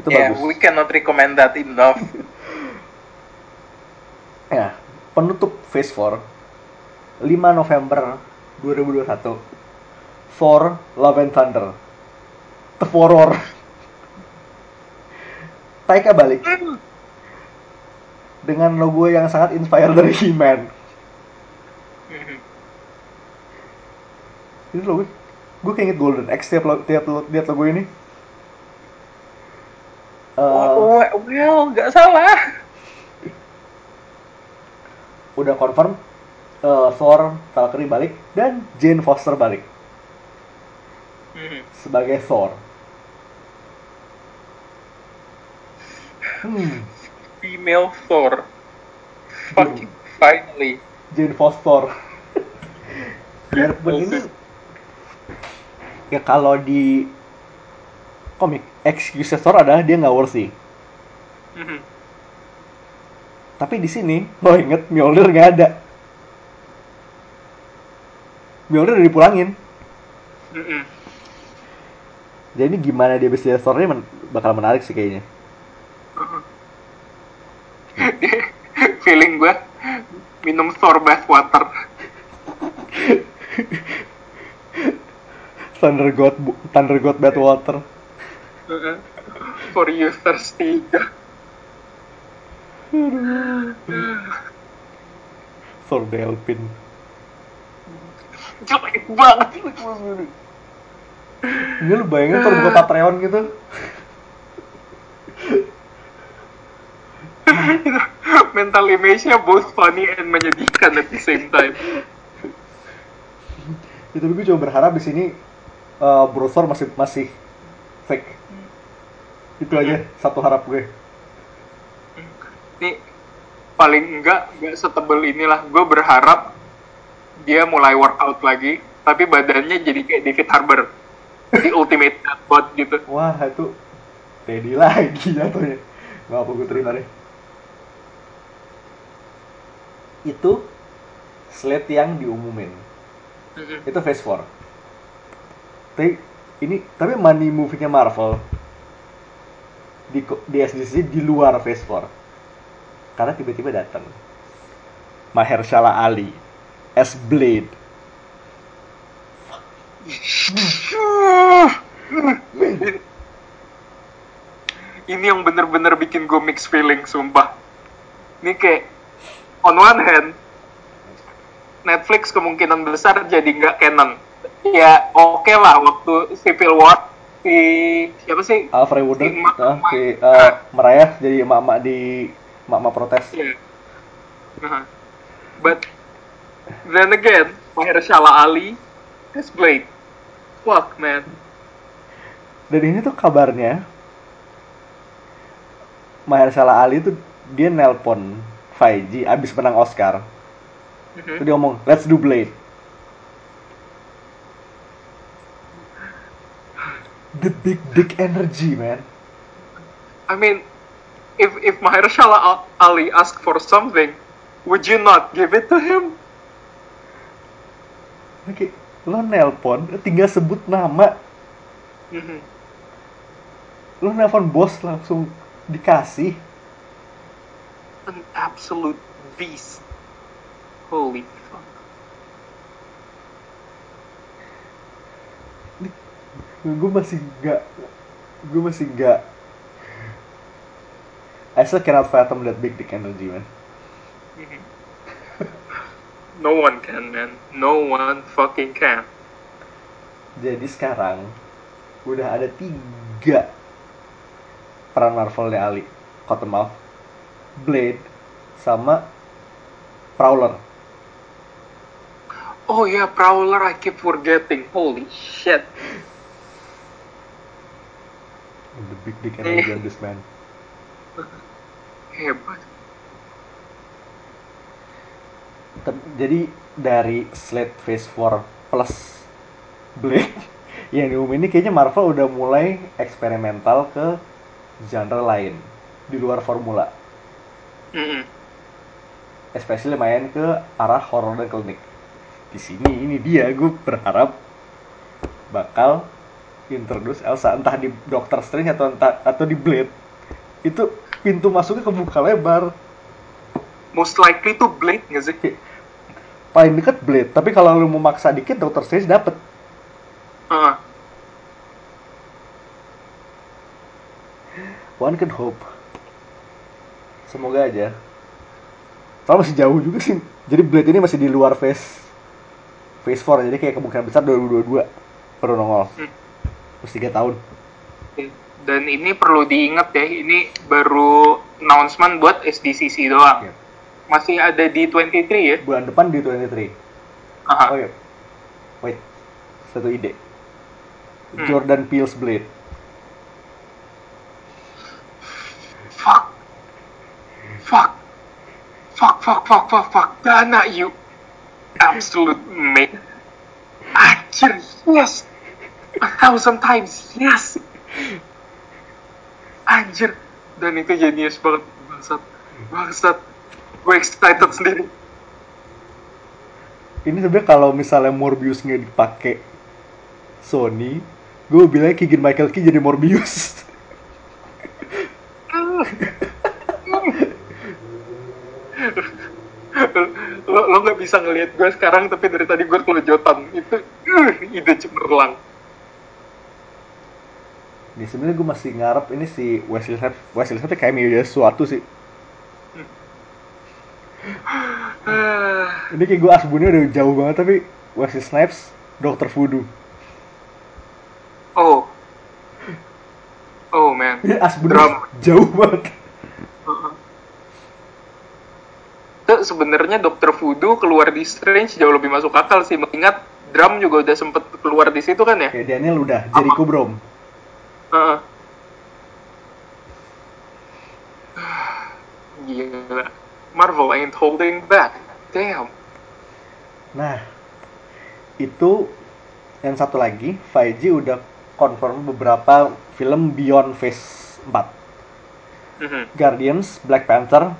Itu yeah, bagus. we cannot recommend that enough. Ya, penutup Phase 4 5 November 2021 For Love and Thunder The Horror Taika balik dengan logo yang sangat inspired dari He-Man. Ini logo gue kayak inget Golden Axe tiap, lo- tiap lo- lihat logo ini. Eh, Oh, well, nggak salah. udah confirm eh, Thor Valkyrie balik dan Jane Foster balik. Mhm. sebagai Thor. Hmm Female Thor. Fucking finally. Jane Foster. Biarpun ini ya kalau di komik excuse Thor adalah dia nggak worthy. Mhm. Tapi di sini lo inget Mjolnir nggak ada. Mjolnir udah dipulangin. Mhm. Jadi gimana dia bisa Thor ini men- bakal menarik sih kayaknya. Feeling gue minum Thor bath water. Thunder God Thunder God Badwater. Mhm. For you thirsty. Thor Delphin. Jelek banget. Ini lu bayangin Thor buka Patreon gitu. Mental image-nya both funny and menyedihkan at the same time. Ya, tapi gue cuma berharap di sini uh, Bruce Thor masih masih fake. Itu aja satu harap gue. Ini paling enggak enggak setebel inilah. Gue berharap dia mulai workout lagi, tapi badannya jadi kayak David Harbour di Ultimate Bot gitu. Wah itu Teddy lagi jatuhnya. Gak apa gue terima deh. Itu slate yang diumumin. Mhm. Itu phase 4. Tapi ini tapi money movie-nya Marvel di di SDC di luar phase 4. Karena tiba-tiba datang Mahershala Ali as Blade. ini yang bener-bener bikin gue mix feeling sumpah ini kayak on one hand Netflix kemungkinan besar jadi nggak canon ya oke lah waktu Civil War si siapa sih Alfred Woodard Si ah, si eh, merayah jadi emak-emak di emak-emak protes Yeah. Uh-huh. But then again, Mahershala Ali as Blade. Fuck man. dan ini tuh kabarnya Mahershala Ali tuh dia nelpon 5G abis menang Oscar Mhm. Terus dia ngomong let's do Blade the big dick energy man I mean, if if Mahershala Al- Ali asked for something, would you not give it to him? Oke, lo nelpon, tinggal sebut nama, Mhm. lo nelpon bos langsung dikasih. An absolute beast. Holy fuck. Gue masih nggak, gue masih nggak. I still cannot fathom that big dick energy, man. No one can, man. No one fucking can. Jadi sekarang udah ada tiga peran Marvelnya Ali, Cottonmouth, Blade, sama Prowler. Oh yeah, Prowler, I keep forgetting. Holy shit. The big dick energy on this man. Hebat. Jadi dari slate phase 4 plus Blade yang diumumin ini kayaknya Marvel udah mulai eksperimental ke genre lain di luar formula. Mm-mm. Especially main ke arah horror dan klinik. Di sini ini dia gue berharap bakal introduce Elsa entah di Doctor Strange atau entah atau di Blade. Itu pintu masuknya kebuka lebar. Most likely tuh Blade nggak sih? Paling deket Blade, tapi kalau lu mau maksa dikit Doctor Strange dapet. Heeh. One can hope. Semoga aja. Soalnya masih jauh juga sih. Jadi Blade ini masih di luar phase phase 4 jadi kayak kemungkinan besar 2022 baru nongol. Hmm. Terus 3 tahun. Dan ini perlu diingat ya, ini baru announcement buat SDCC doang. Iya. Masih ada di 23 ya? Bulan depan di 23. Aha. Oh iya. Wait. Satu ide. Hmm. Jordan Peele's Blade. Fuck. Fuck. Fuck, fuck, fuck, fuck, fuck. Dana, you absolute mate. Anjir, yes. A thousand times, yes. Anjir. Dan itu jenius banget. Bangsat. Bangsat. Gue excited sendiri. Ini sebenarnya kalau misalnya Morbius nggak dipakai Sony, gue bilang Keegan Michael Key jadi Morbius. Lo lo nggak bisa ngelihat gue sekarang tapi dari tadi gue kelejotan itu uh, ide cemerlang Nih sebenarnya gue masih ngarep ini si Wesley Snipes, Wesley Snipes kayak mirip sesuatu sih. Ah, Ini kayak gue asbunnya udah jauh banget tapi Wesley Snipes Dokter Voodoo. oh oh man Ini asbunnya Drum. jauh banget. Itu sebenarnya dokter voodoo keluar di Strange jauh lebih masuk akal sih mengingat drum juga udah sempet keluar di situ kan ya Kayak Daniel udah Jericho Brom. Heeh. Gila. Marvel ain't holding back. Damn. Nah, itu yang satu lagi, 5G udah confirm beberapa film Beyond Phase 4. Mhm. Guardians, Black Panther,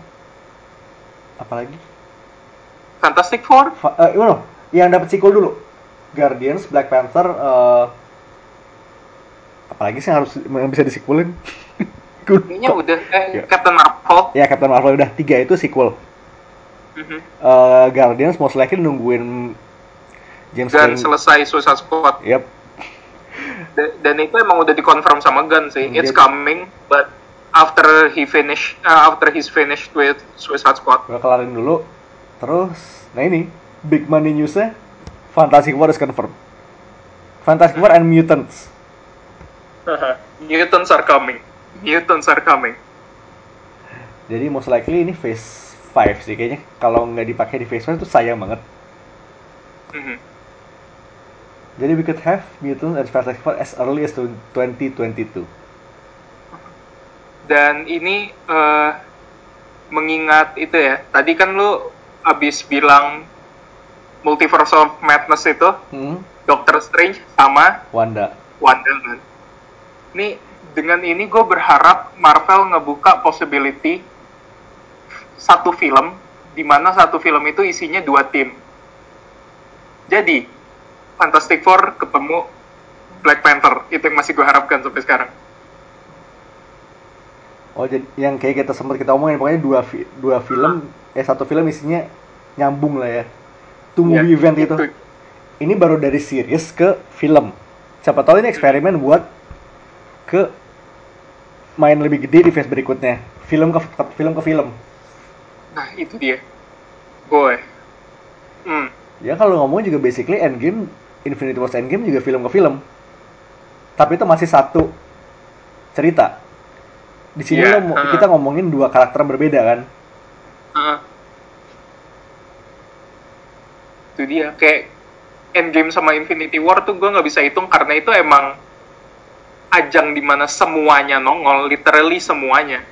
apalagi? Fantastic Four? Fa- eh, no, yang dapat sequel dulu. Guardians, Black Panther, eh, apalagi sih yang harus yang bisa disequelin? Kayaknya udah eh, Ya. Captain Marvel. Ya Captain Marvel udah tiga itu sequel. Mhm. Eh, Guardians most likely nungguin James Dan selesai Suicide Squad. Yep. Da- dan itu emang udah dikonfirm sama Gunn sih. Hmm, It's coming, but after he finish, uh, after he's finished with Suicide Squad. Gue kelarin dulu. Terus, nah ini big money newsnya, Fantastic Four is confirmed. Fantastic Four and Mutants. Mutants are coming. Mutants are coming. Jadi most likely ini phase 5 sih kayaknya. Kalau nggak dipakai di phase 5 itu sayang banget. Mhm. Jadi we could have Mutants and Fantastic Four as early as 2022. Dan ini eh, mengingat itu ya. Tadi kan lu abis bilang Multiverse of Madness itu Hmm, Doctor Strange sama Wanda. Wanda kan. Nih dengan ini gue berharap Marvel ngebuka possibility satu film di mana satu film itu isinya dua tim. Jadi Fantastic Four ketemu Black Panther itu yang masih gue harapkan sampai sekarang. Oh, jadi yang kayak kita sempat kita omongin pokoknya dua fi- dua film, eh satu film isinya nyambung lah ya. Two Ya, movie event itu. Ini baru dari series ke film. Siapa tahu ini eksperimen buat ke main lebih gede di phase berikutnya. Film ke, ke- film ke film. Nah itu dia. Boy. Hmm. Ya kalau ngomong juga basically Endgame, Infinity War Endgame juga film ke film. Tapi itu masih satu cerita. Di sini Iya, lo uh. kita ngomongin dua karakter berbeda kan. Ah. Itu dia kayak Endgame sama Infinity War tuh gue nggak bisa hitung karena itu emang ajang di mana semuanya nongol, literally semuanya.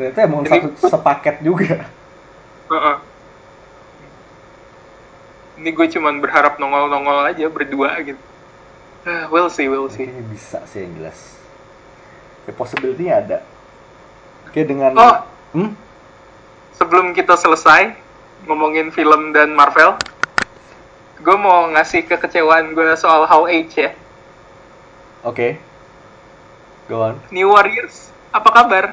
Itu emang Jadi- satu sepaket juga. Heeh. Ini gue cuman berharap nongol-nongol aja berdua gitu. Ah, we'll see, we'll see. Kayaknya bisa sih yang jelas. Ya possibility ada. Oke dengan Oh. hmm? Sebelum kita selesai ngomongin film dan Marvel, gue mau ngasih kekecewaan gue soal How Age ya. Oke. Go on. New Warriors, apa kabar?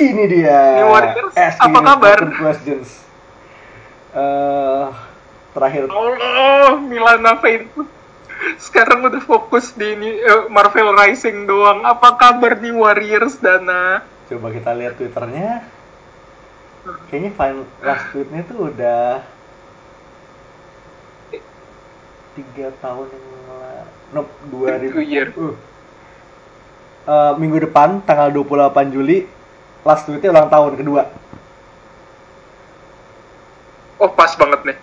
Ini dia. New Warriors, Asking apa kabar? Questions. Eh, terakhir Allah, Milana Faith. Sekarang udah fokus di ini, eh, Marvel Rising doang. Apa kabar New Warriors, Dana? Coba kita lihat twitternya. Kayaknya final last tweetnya tuh udah tiga tahun yang lalu. Nope, dua ribu. Uh. Eh, minggu depan tanggal 28 Juli last tweetnya ulang tahun kedua. Oh, pas banget nih.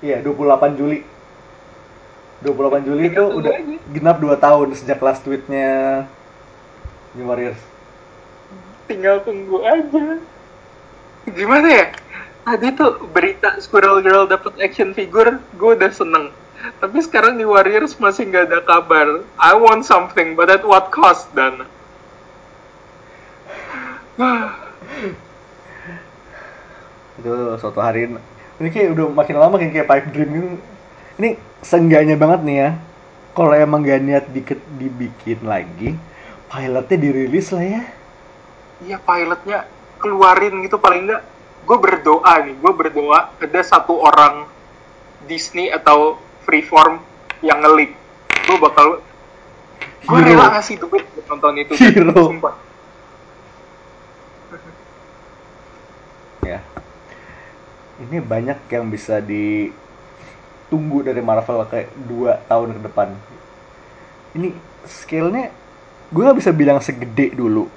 Iya, 28 Juli. 28 Juli itu udah genap 2 tahun sejak last tweetnya New Warriors. Tinggal tunggu aja. Gimana ya? Tadi tuh berita Squirrel Girl dapet action figure, gue udah seneng. Tapi sekarang di Warriors masih nggak ada kabar. I want something, but at what cost, Dan? Itu suatu hari ini kayak udah makin lama kayak, kayak pipe dream ini. Ini seenggaknya banget nih ya. Kalau emang gak niat dikit dibikin lagi, pilotnya dirilis lah ya. Iya pilotnya keluarin gitu paling nggak. Gue berdoa nih, gue berdoa ada satu orang Disney atau Freeform yang ngelik. Gue bakal gue rela ngasih duit buat nonton itu. Hero. Sumpah. Ya. Ini banyak yang bisa ditunggu dari Marvel kayak 2 tahun ke depan. Ini scale-nya gue nggak bisa bilang segede dulu.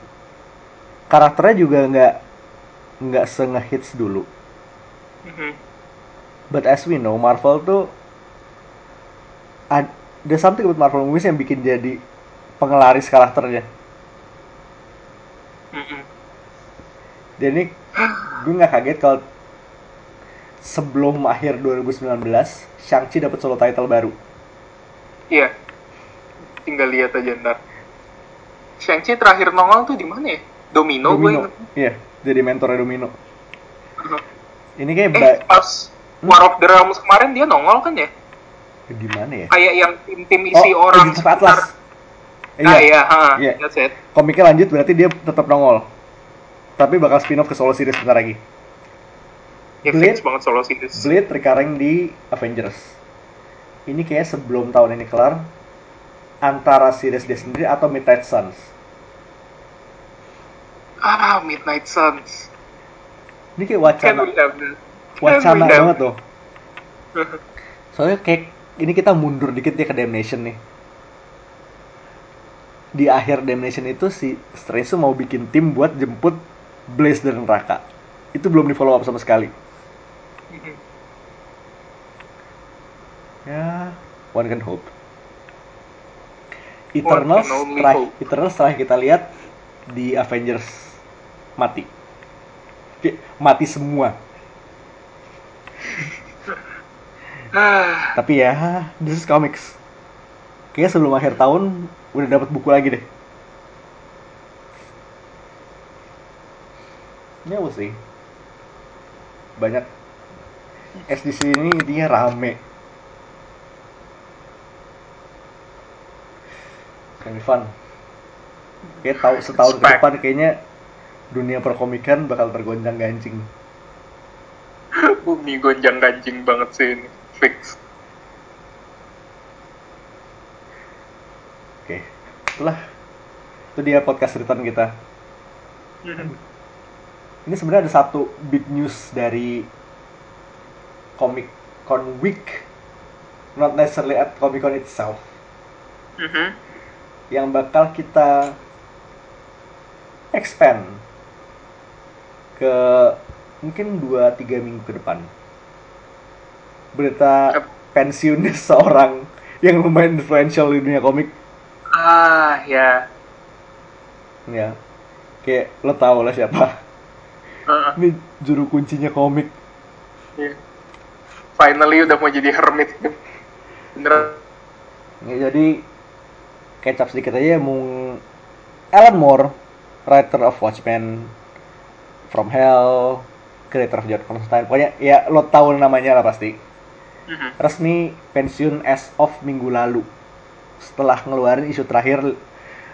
Karakternya juga nggak nggak se-hits dulu. Mhm. But as we know, Marvel tuh ad- there's something about Marvel movies yang bikin jadi pengelaris karakternya. Mhm. Dan ini gue nggak kaget kalau sebelum akhir 2019 Shang-Chi dapat solo title baru. Iya. Tinggal lihat aja ntar. Shang-Chi terakhir nongol tuh di mana ya? Domino, gue Domino. inget. Iya, jadi mentornya Domino. Mhm. Ini kayak Eh, pas War of the Realms kemarin dia nongol kan ya? di mana ya? Kayak yang tim-tim isi oh, orang of Atlas. Eh, Nah, iya, Iya. that's it. Komiknya lanjut berarti dia tetap nongol. Tapi bakal spin-off ke solo series bentar lagi. Ya, Blade. banget solo series. Blade recurring di Avengers. Ini kayak sebelum tahun ini kelar antara series dia sendiri atau Midnight Suns. Ah, Midnight Suns. Ini kayak Can wacana wacana banget loh. Soalnya kayak ini kita mundur dikit ya ke Damnation nih. Di akhir Damnation itu si Strange tuh mau bikin tim buat jemput Blaze dan Raka. Itu belum di follow up sama sekali. Ya, one can hope. Eternals, terakhir, hope. Eternals terakhir kita lihat di Avengers mati. Mati semua. Ah, Tapi ya, this is comics. Kayaknya sebelum akhir tahun udah dapat buku lagi deh. Ya we'll see. Banyak SDC ini intinya rame. Gonna be fun. Kayak tahu setahun ke depan kayaknya dunia perkomikan bakal tergonjang gancing. bumi gonjang ganjing banget sih ini. Fix. Oke, itulah itu dia podcast return kita. Ini sebenarnya ada satu big news dari Comic Con Week, not necessarily at Comic Con itself, Mhm. yang bakal kita expand ke mungkin 2-3 minggu ke depan. Berita pensiunnya seorang yang lumayan influential di dunia komik. Ah, ya. Ya, kayak lo tau lah siapa. Heeh. Ini juru kuncinya komik. Iya. Finally udah mau jadi hermit. Beneran. Ya, jadi kecap sedikit aja mung Alan Moore, writer of Watchmen, From Hell, creator of John Constantine. Pokoknya ya lo tahu namanya lah pasti. Mhm. Resmi pensiun as of minggu lalu. Setelah ngeluarin isu terakhir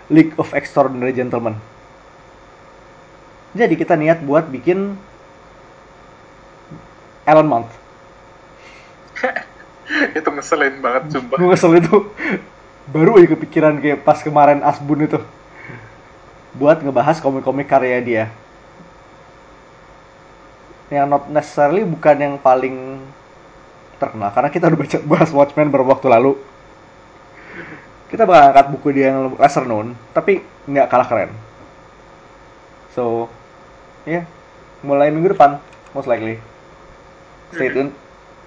League of Extraordinary Gentlemen. Jadi kita niat buat bikin Alan Month. itu ngeselin banget sumpah. gue kesel itu baru aja kepikiran kayak pas kemarin Asbun itu buat ngebahas komik-komik karya dia. Yang not necessarily bukan yang paling terkenal karena kita udah baca bahas Watchmen beberapa waktu lalu. Kita bakal angkat buku dia yang lesser known tapi nggak kalah keren. So ya mulai minggu depan most likely. Stay tuned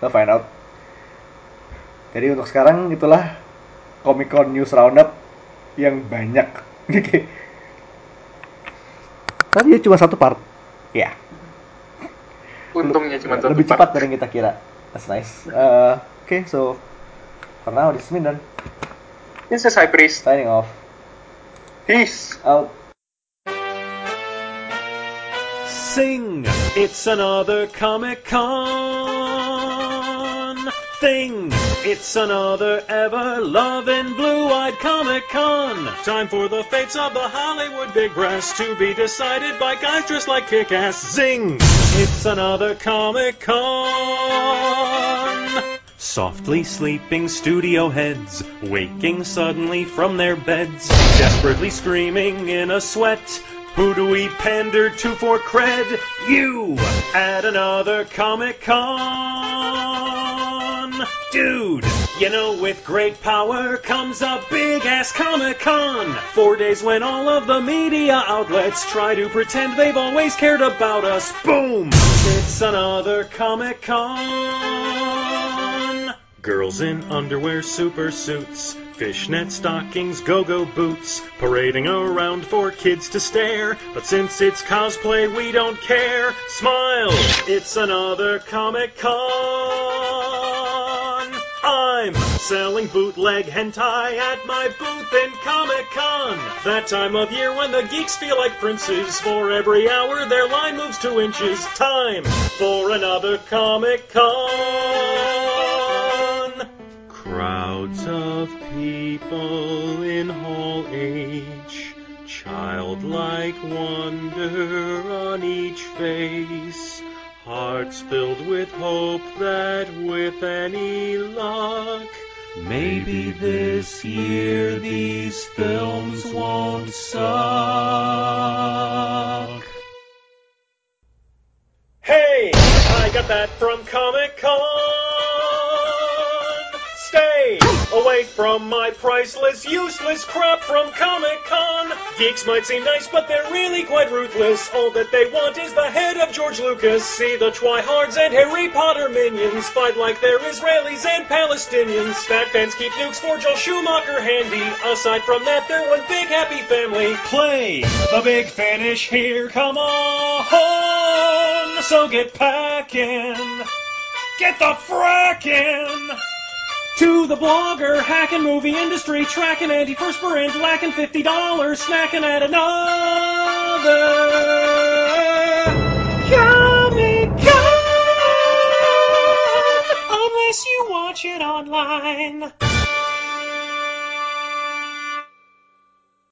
we'll find out. Jadi untuk sekarang itulah Comic Con News Roundup yang banyak. Tapi ya cuma satu part. Ya, Untungnya cuma satu lebih part. cepat dari yang kita kira. That's nice. Uh, Oke, so for now this is Mindan This is High Priest. signing off. Peace. Out. Sing! It's another Comic Con thing. It's another ever loving blue eyed Comic Con. Time for the fates of the Hollywood big brass to be decided by guys dressed like kick ass. Zing! It's another Comic Con. Softly sleeping studio heads, waking suddenly from their beds, desperately screaming in a sweat. Who do we pander to for cred? You! At another Comic Con! Dude! You know, with great power comes a big ass Comic Con! Four days when all of the media outlets try to pretend they've always cared about us. Boom! It's another Comic Con! Girls in underwear super suits, fishnet stockings, go-go boots, parading around for kids to stare. But since it's cosplay, we don't care. Smile, it's another Comic Con. I'm selling bootleg hentai at my booth in Comic Con. That time of year when the geeks feel like princes. For every hour, their line moves two inches. Time for another Comic Con. Crowds of people in Hall H. Childlike wonder on each face. Hearts filled with hope that with any luck, Maybe this year these films won't suck. Hey, I got that from Comic Con. Stay away from my priceless, useless crap from Comic Con. Geeks might seem nice, but they're really quite ruthless. All that they want is the head of George Lucas. See the Twihards and Harry Potter minions fight like they're Israelis and Palestinians. Fat fans keep nukes for Joel Schumacher handy. Aside from that, they're one big happy family. Play the big finish here, come on. So get packing. Get the frackin'! To the blogger, hacking movie industry, tracking antiperspirant, lacking $50, snacking at another Comic Con! Unless you watch it online.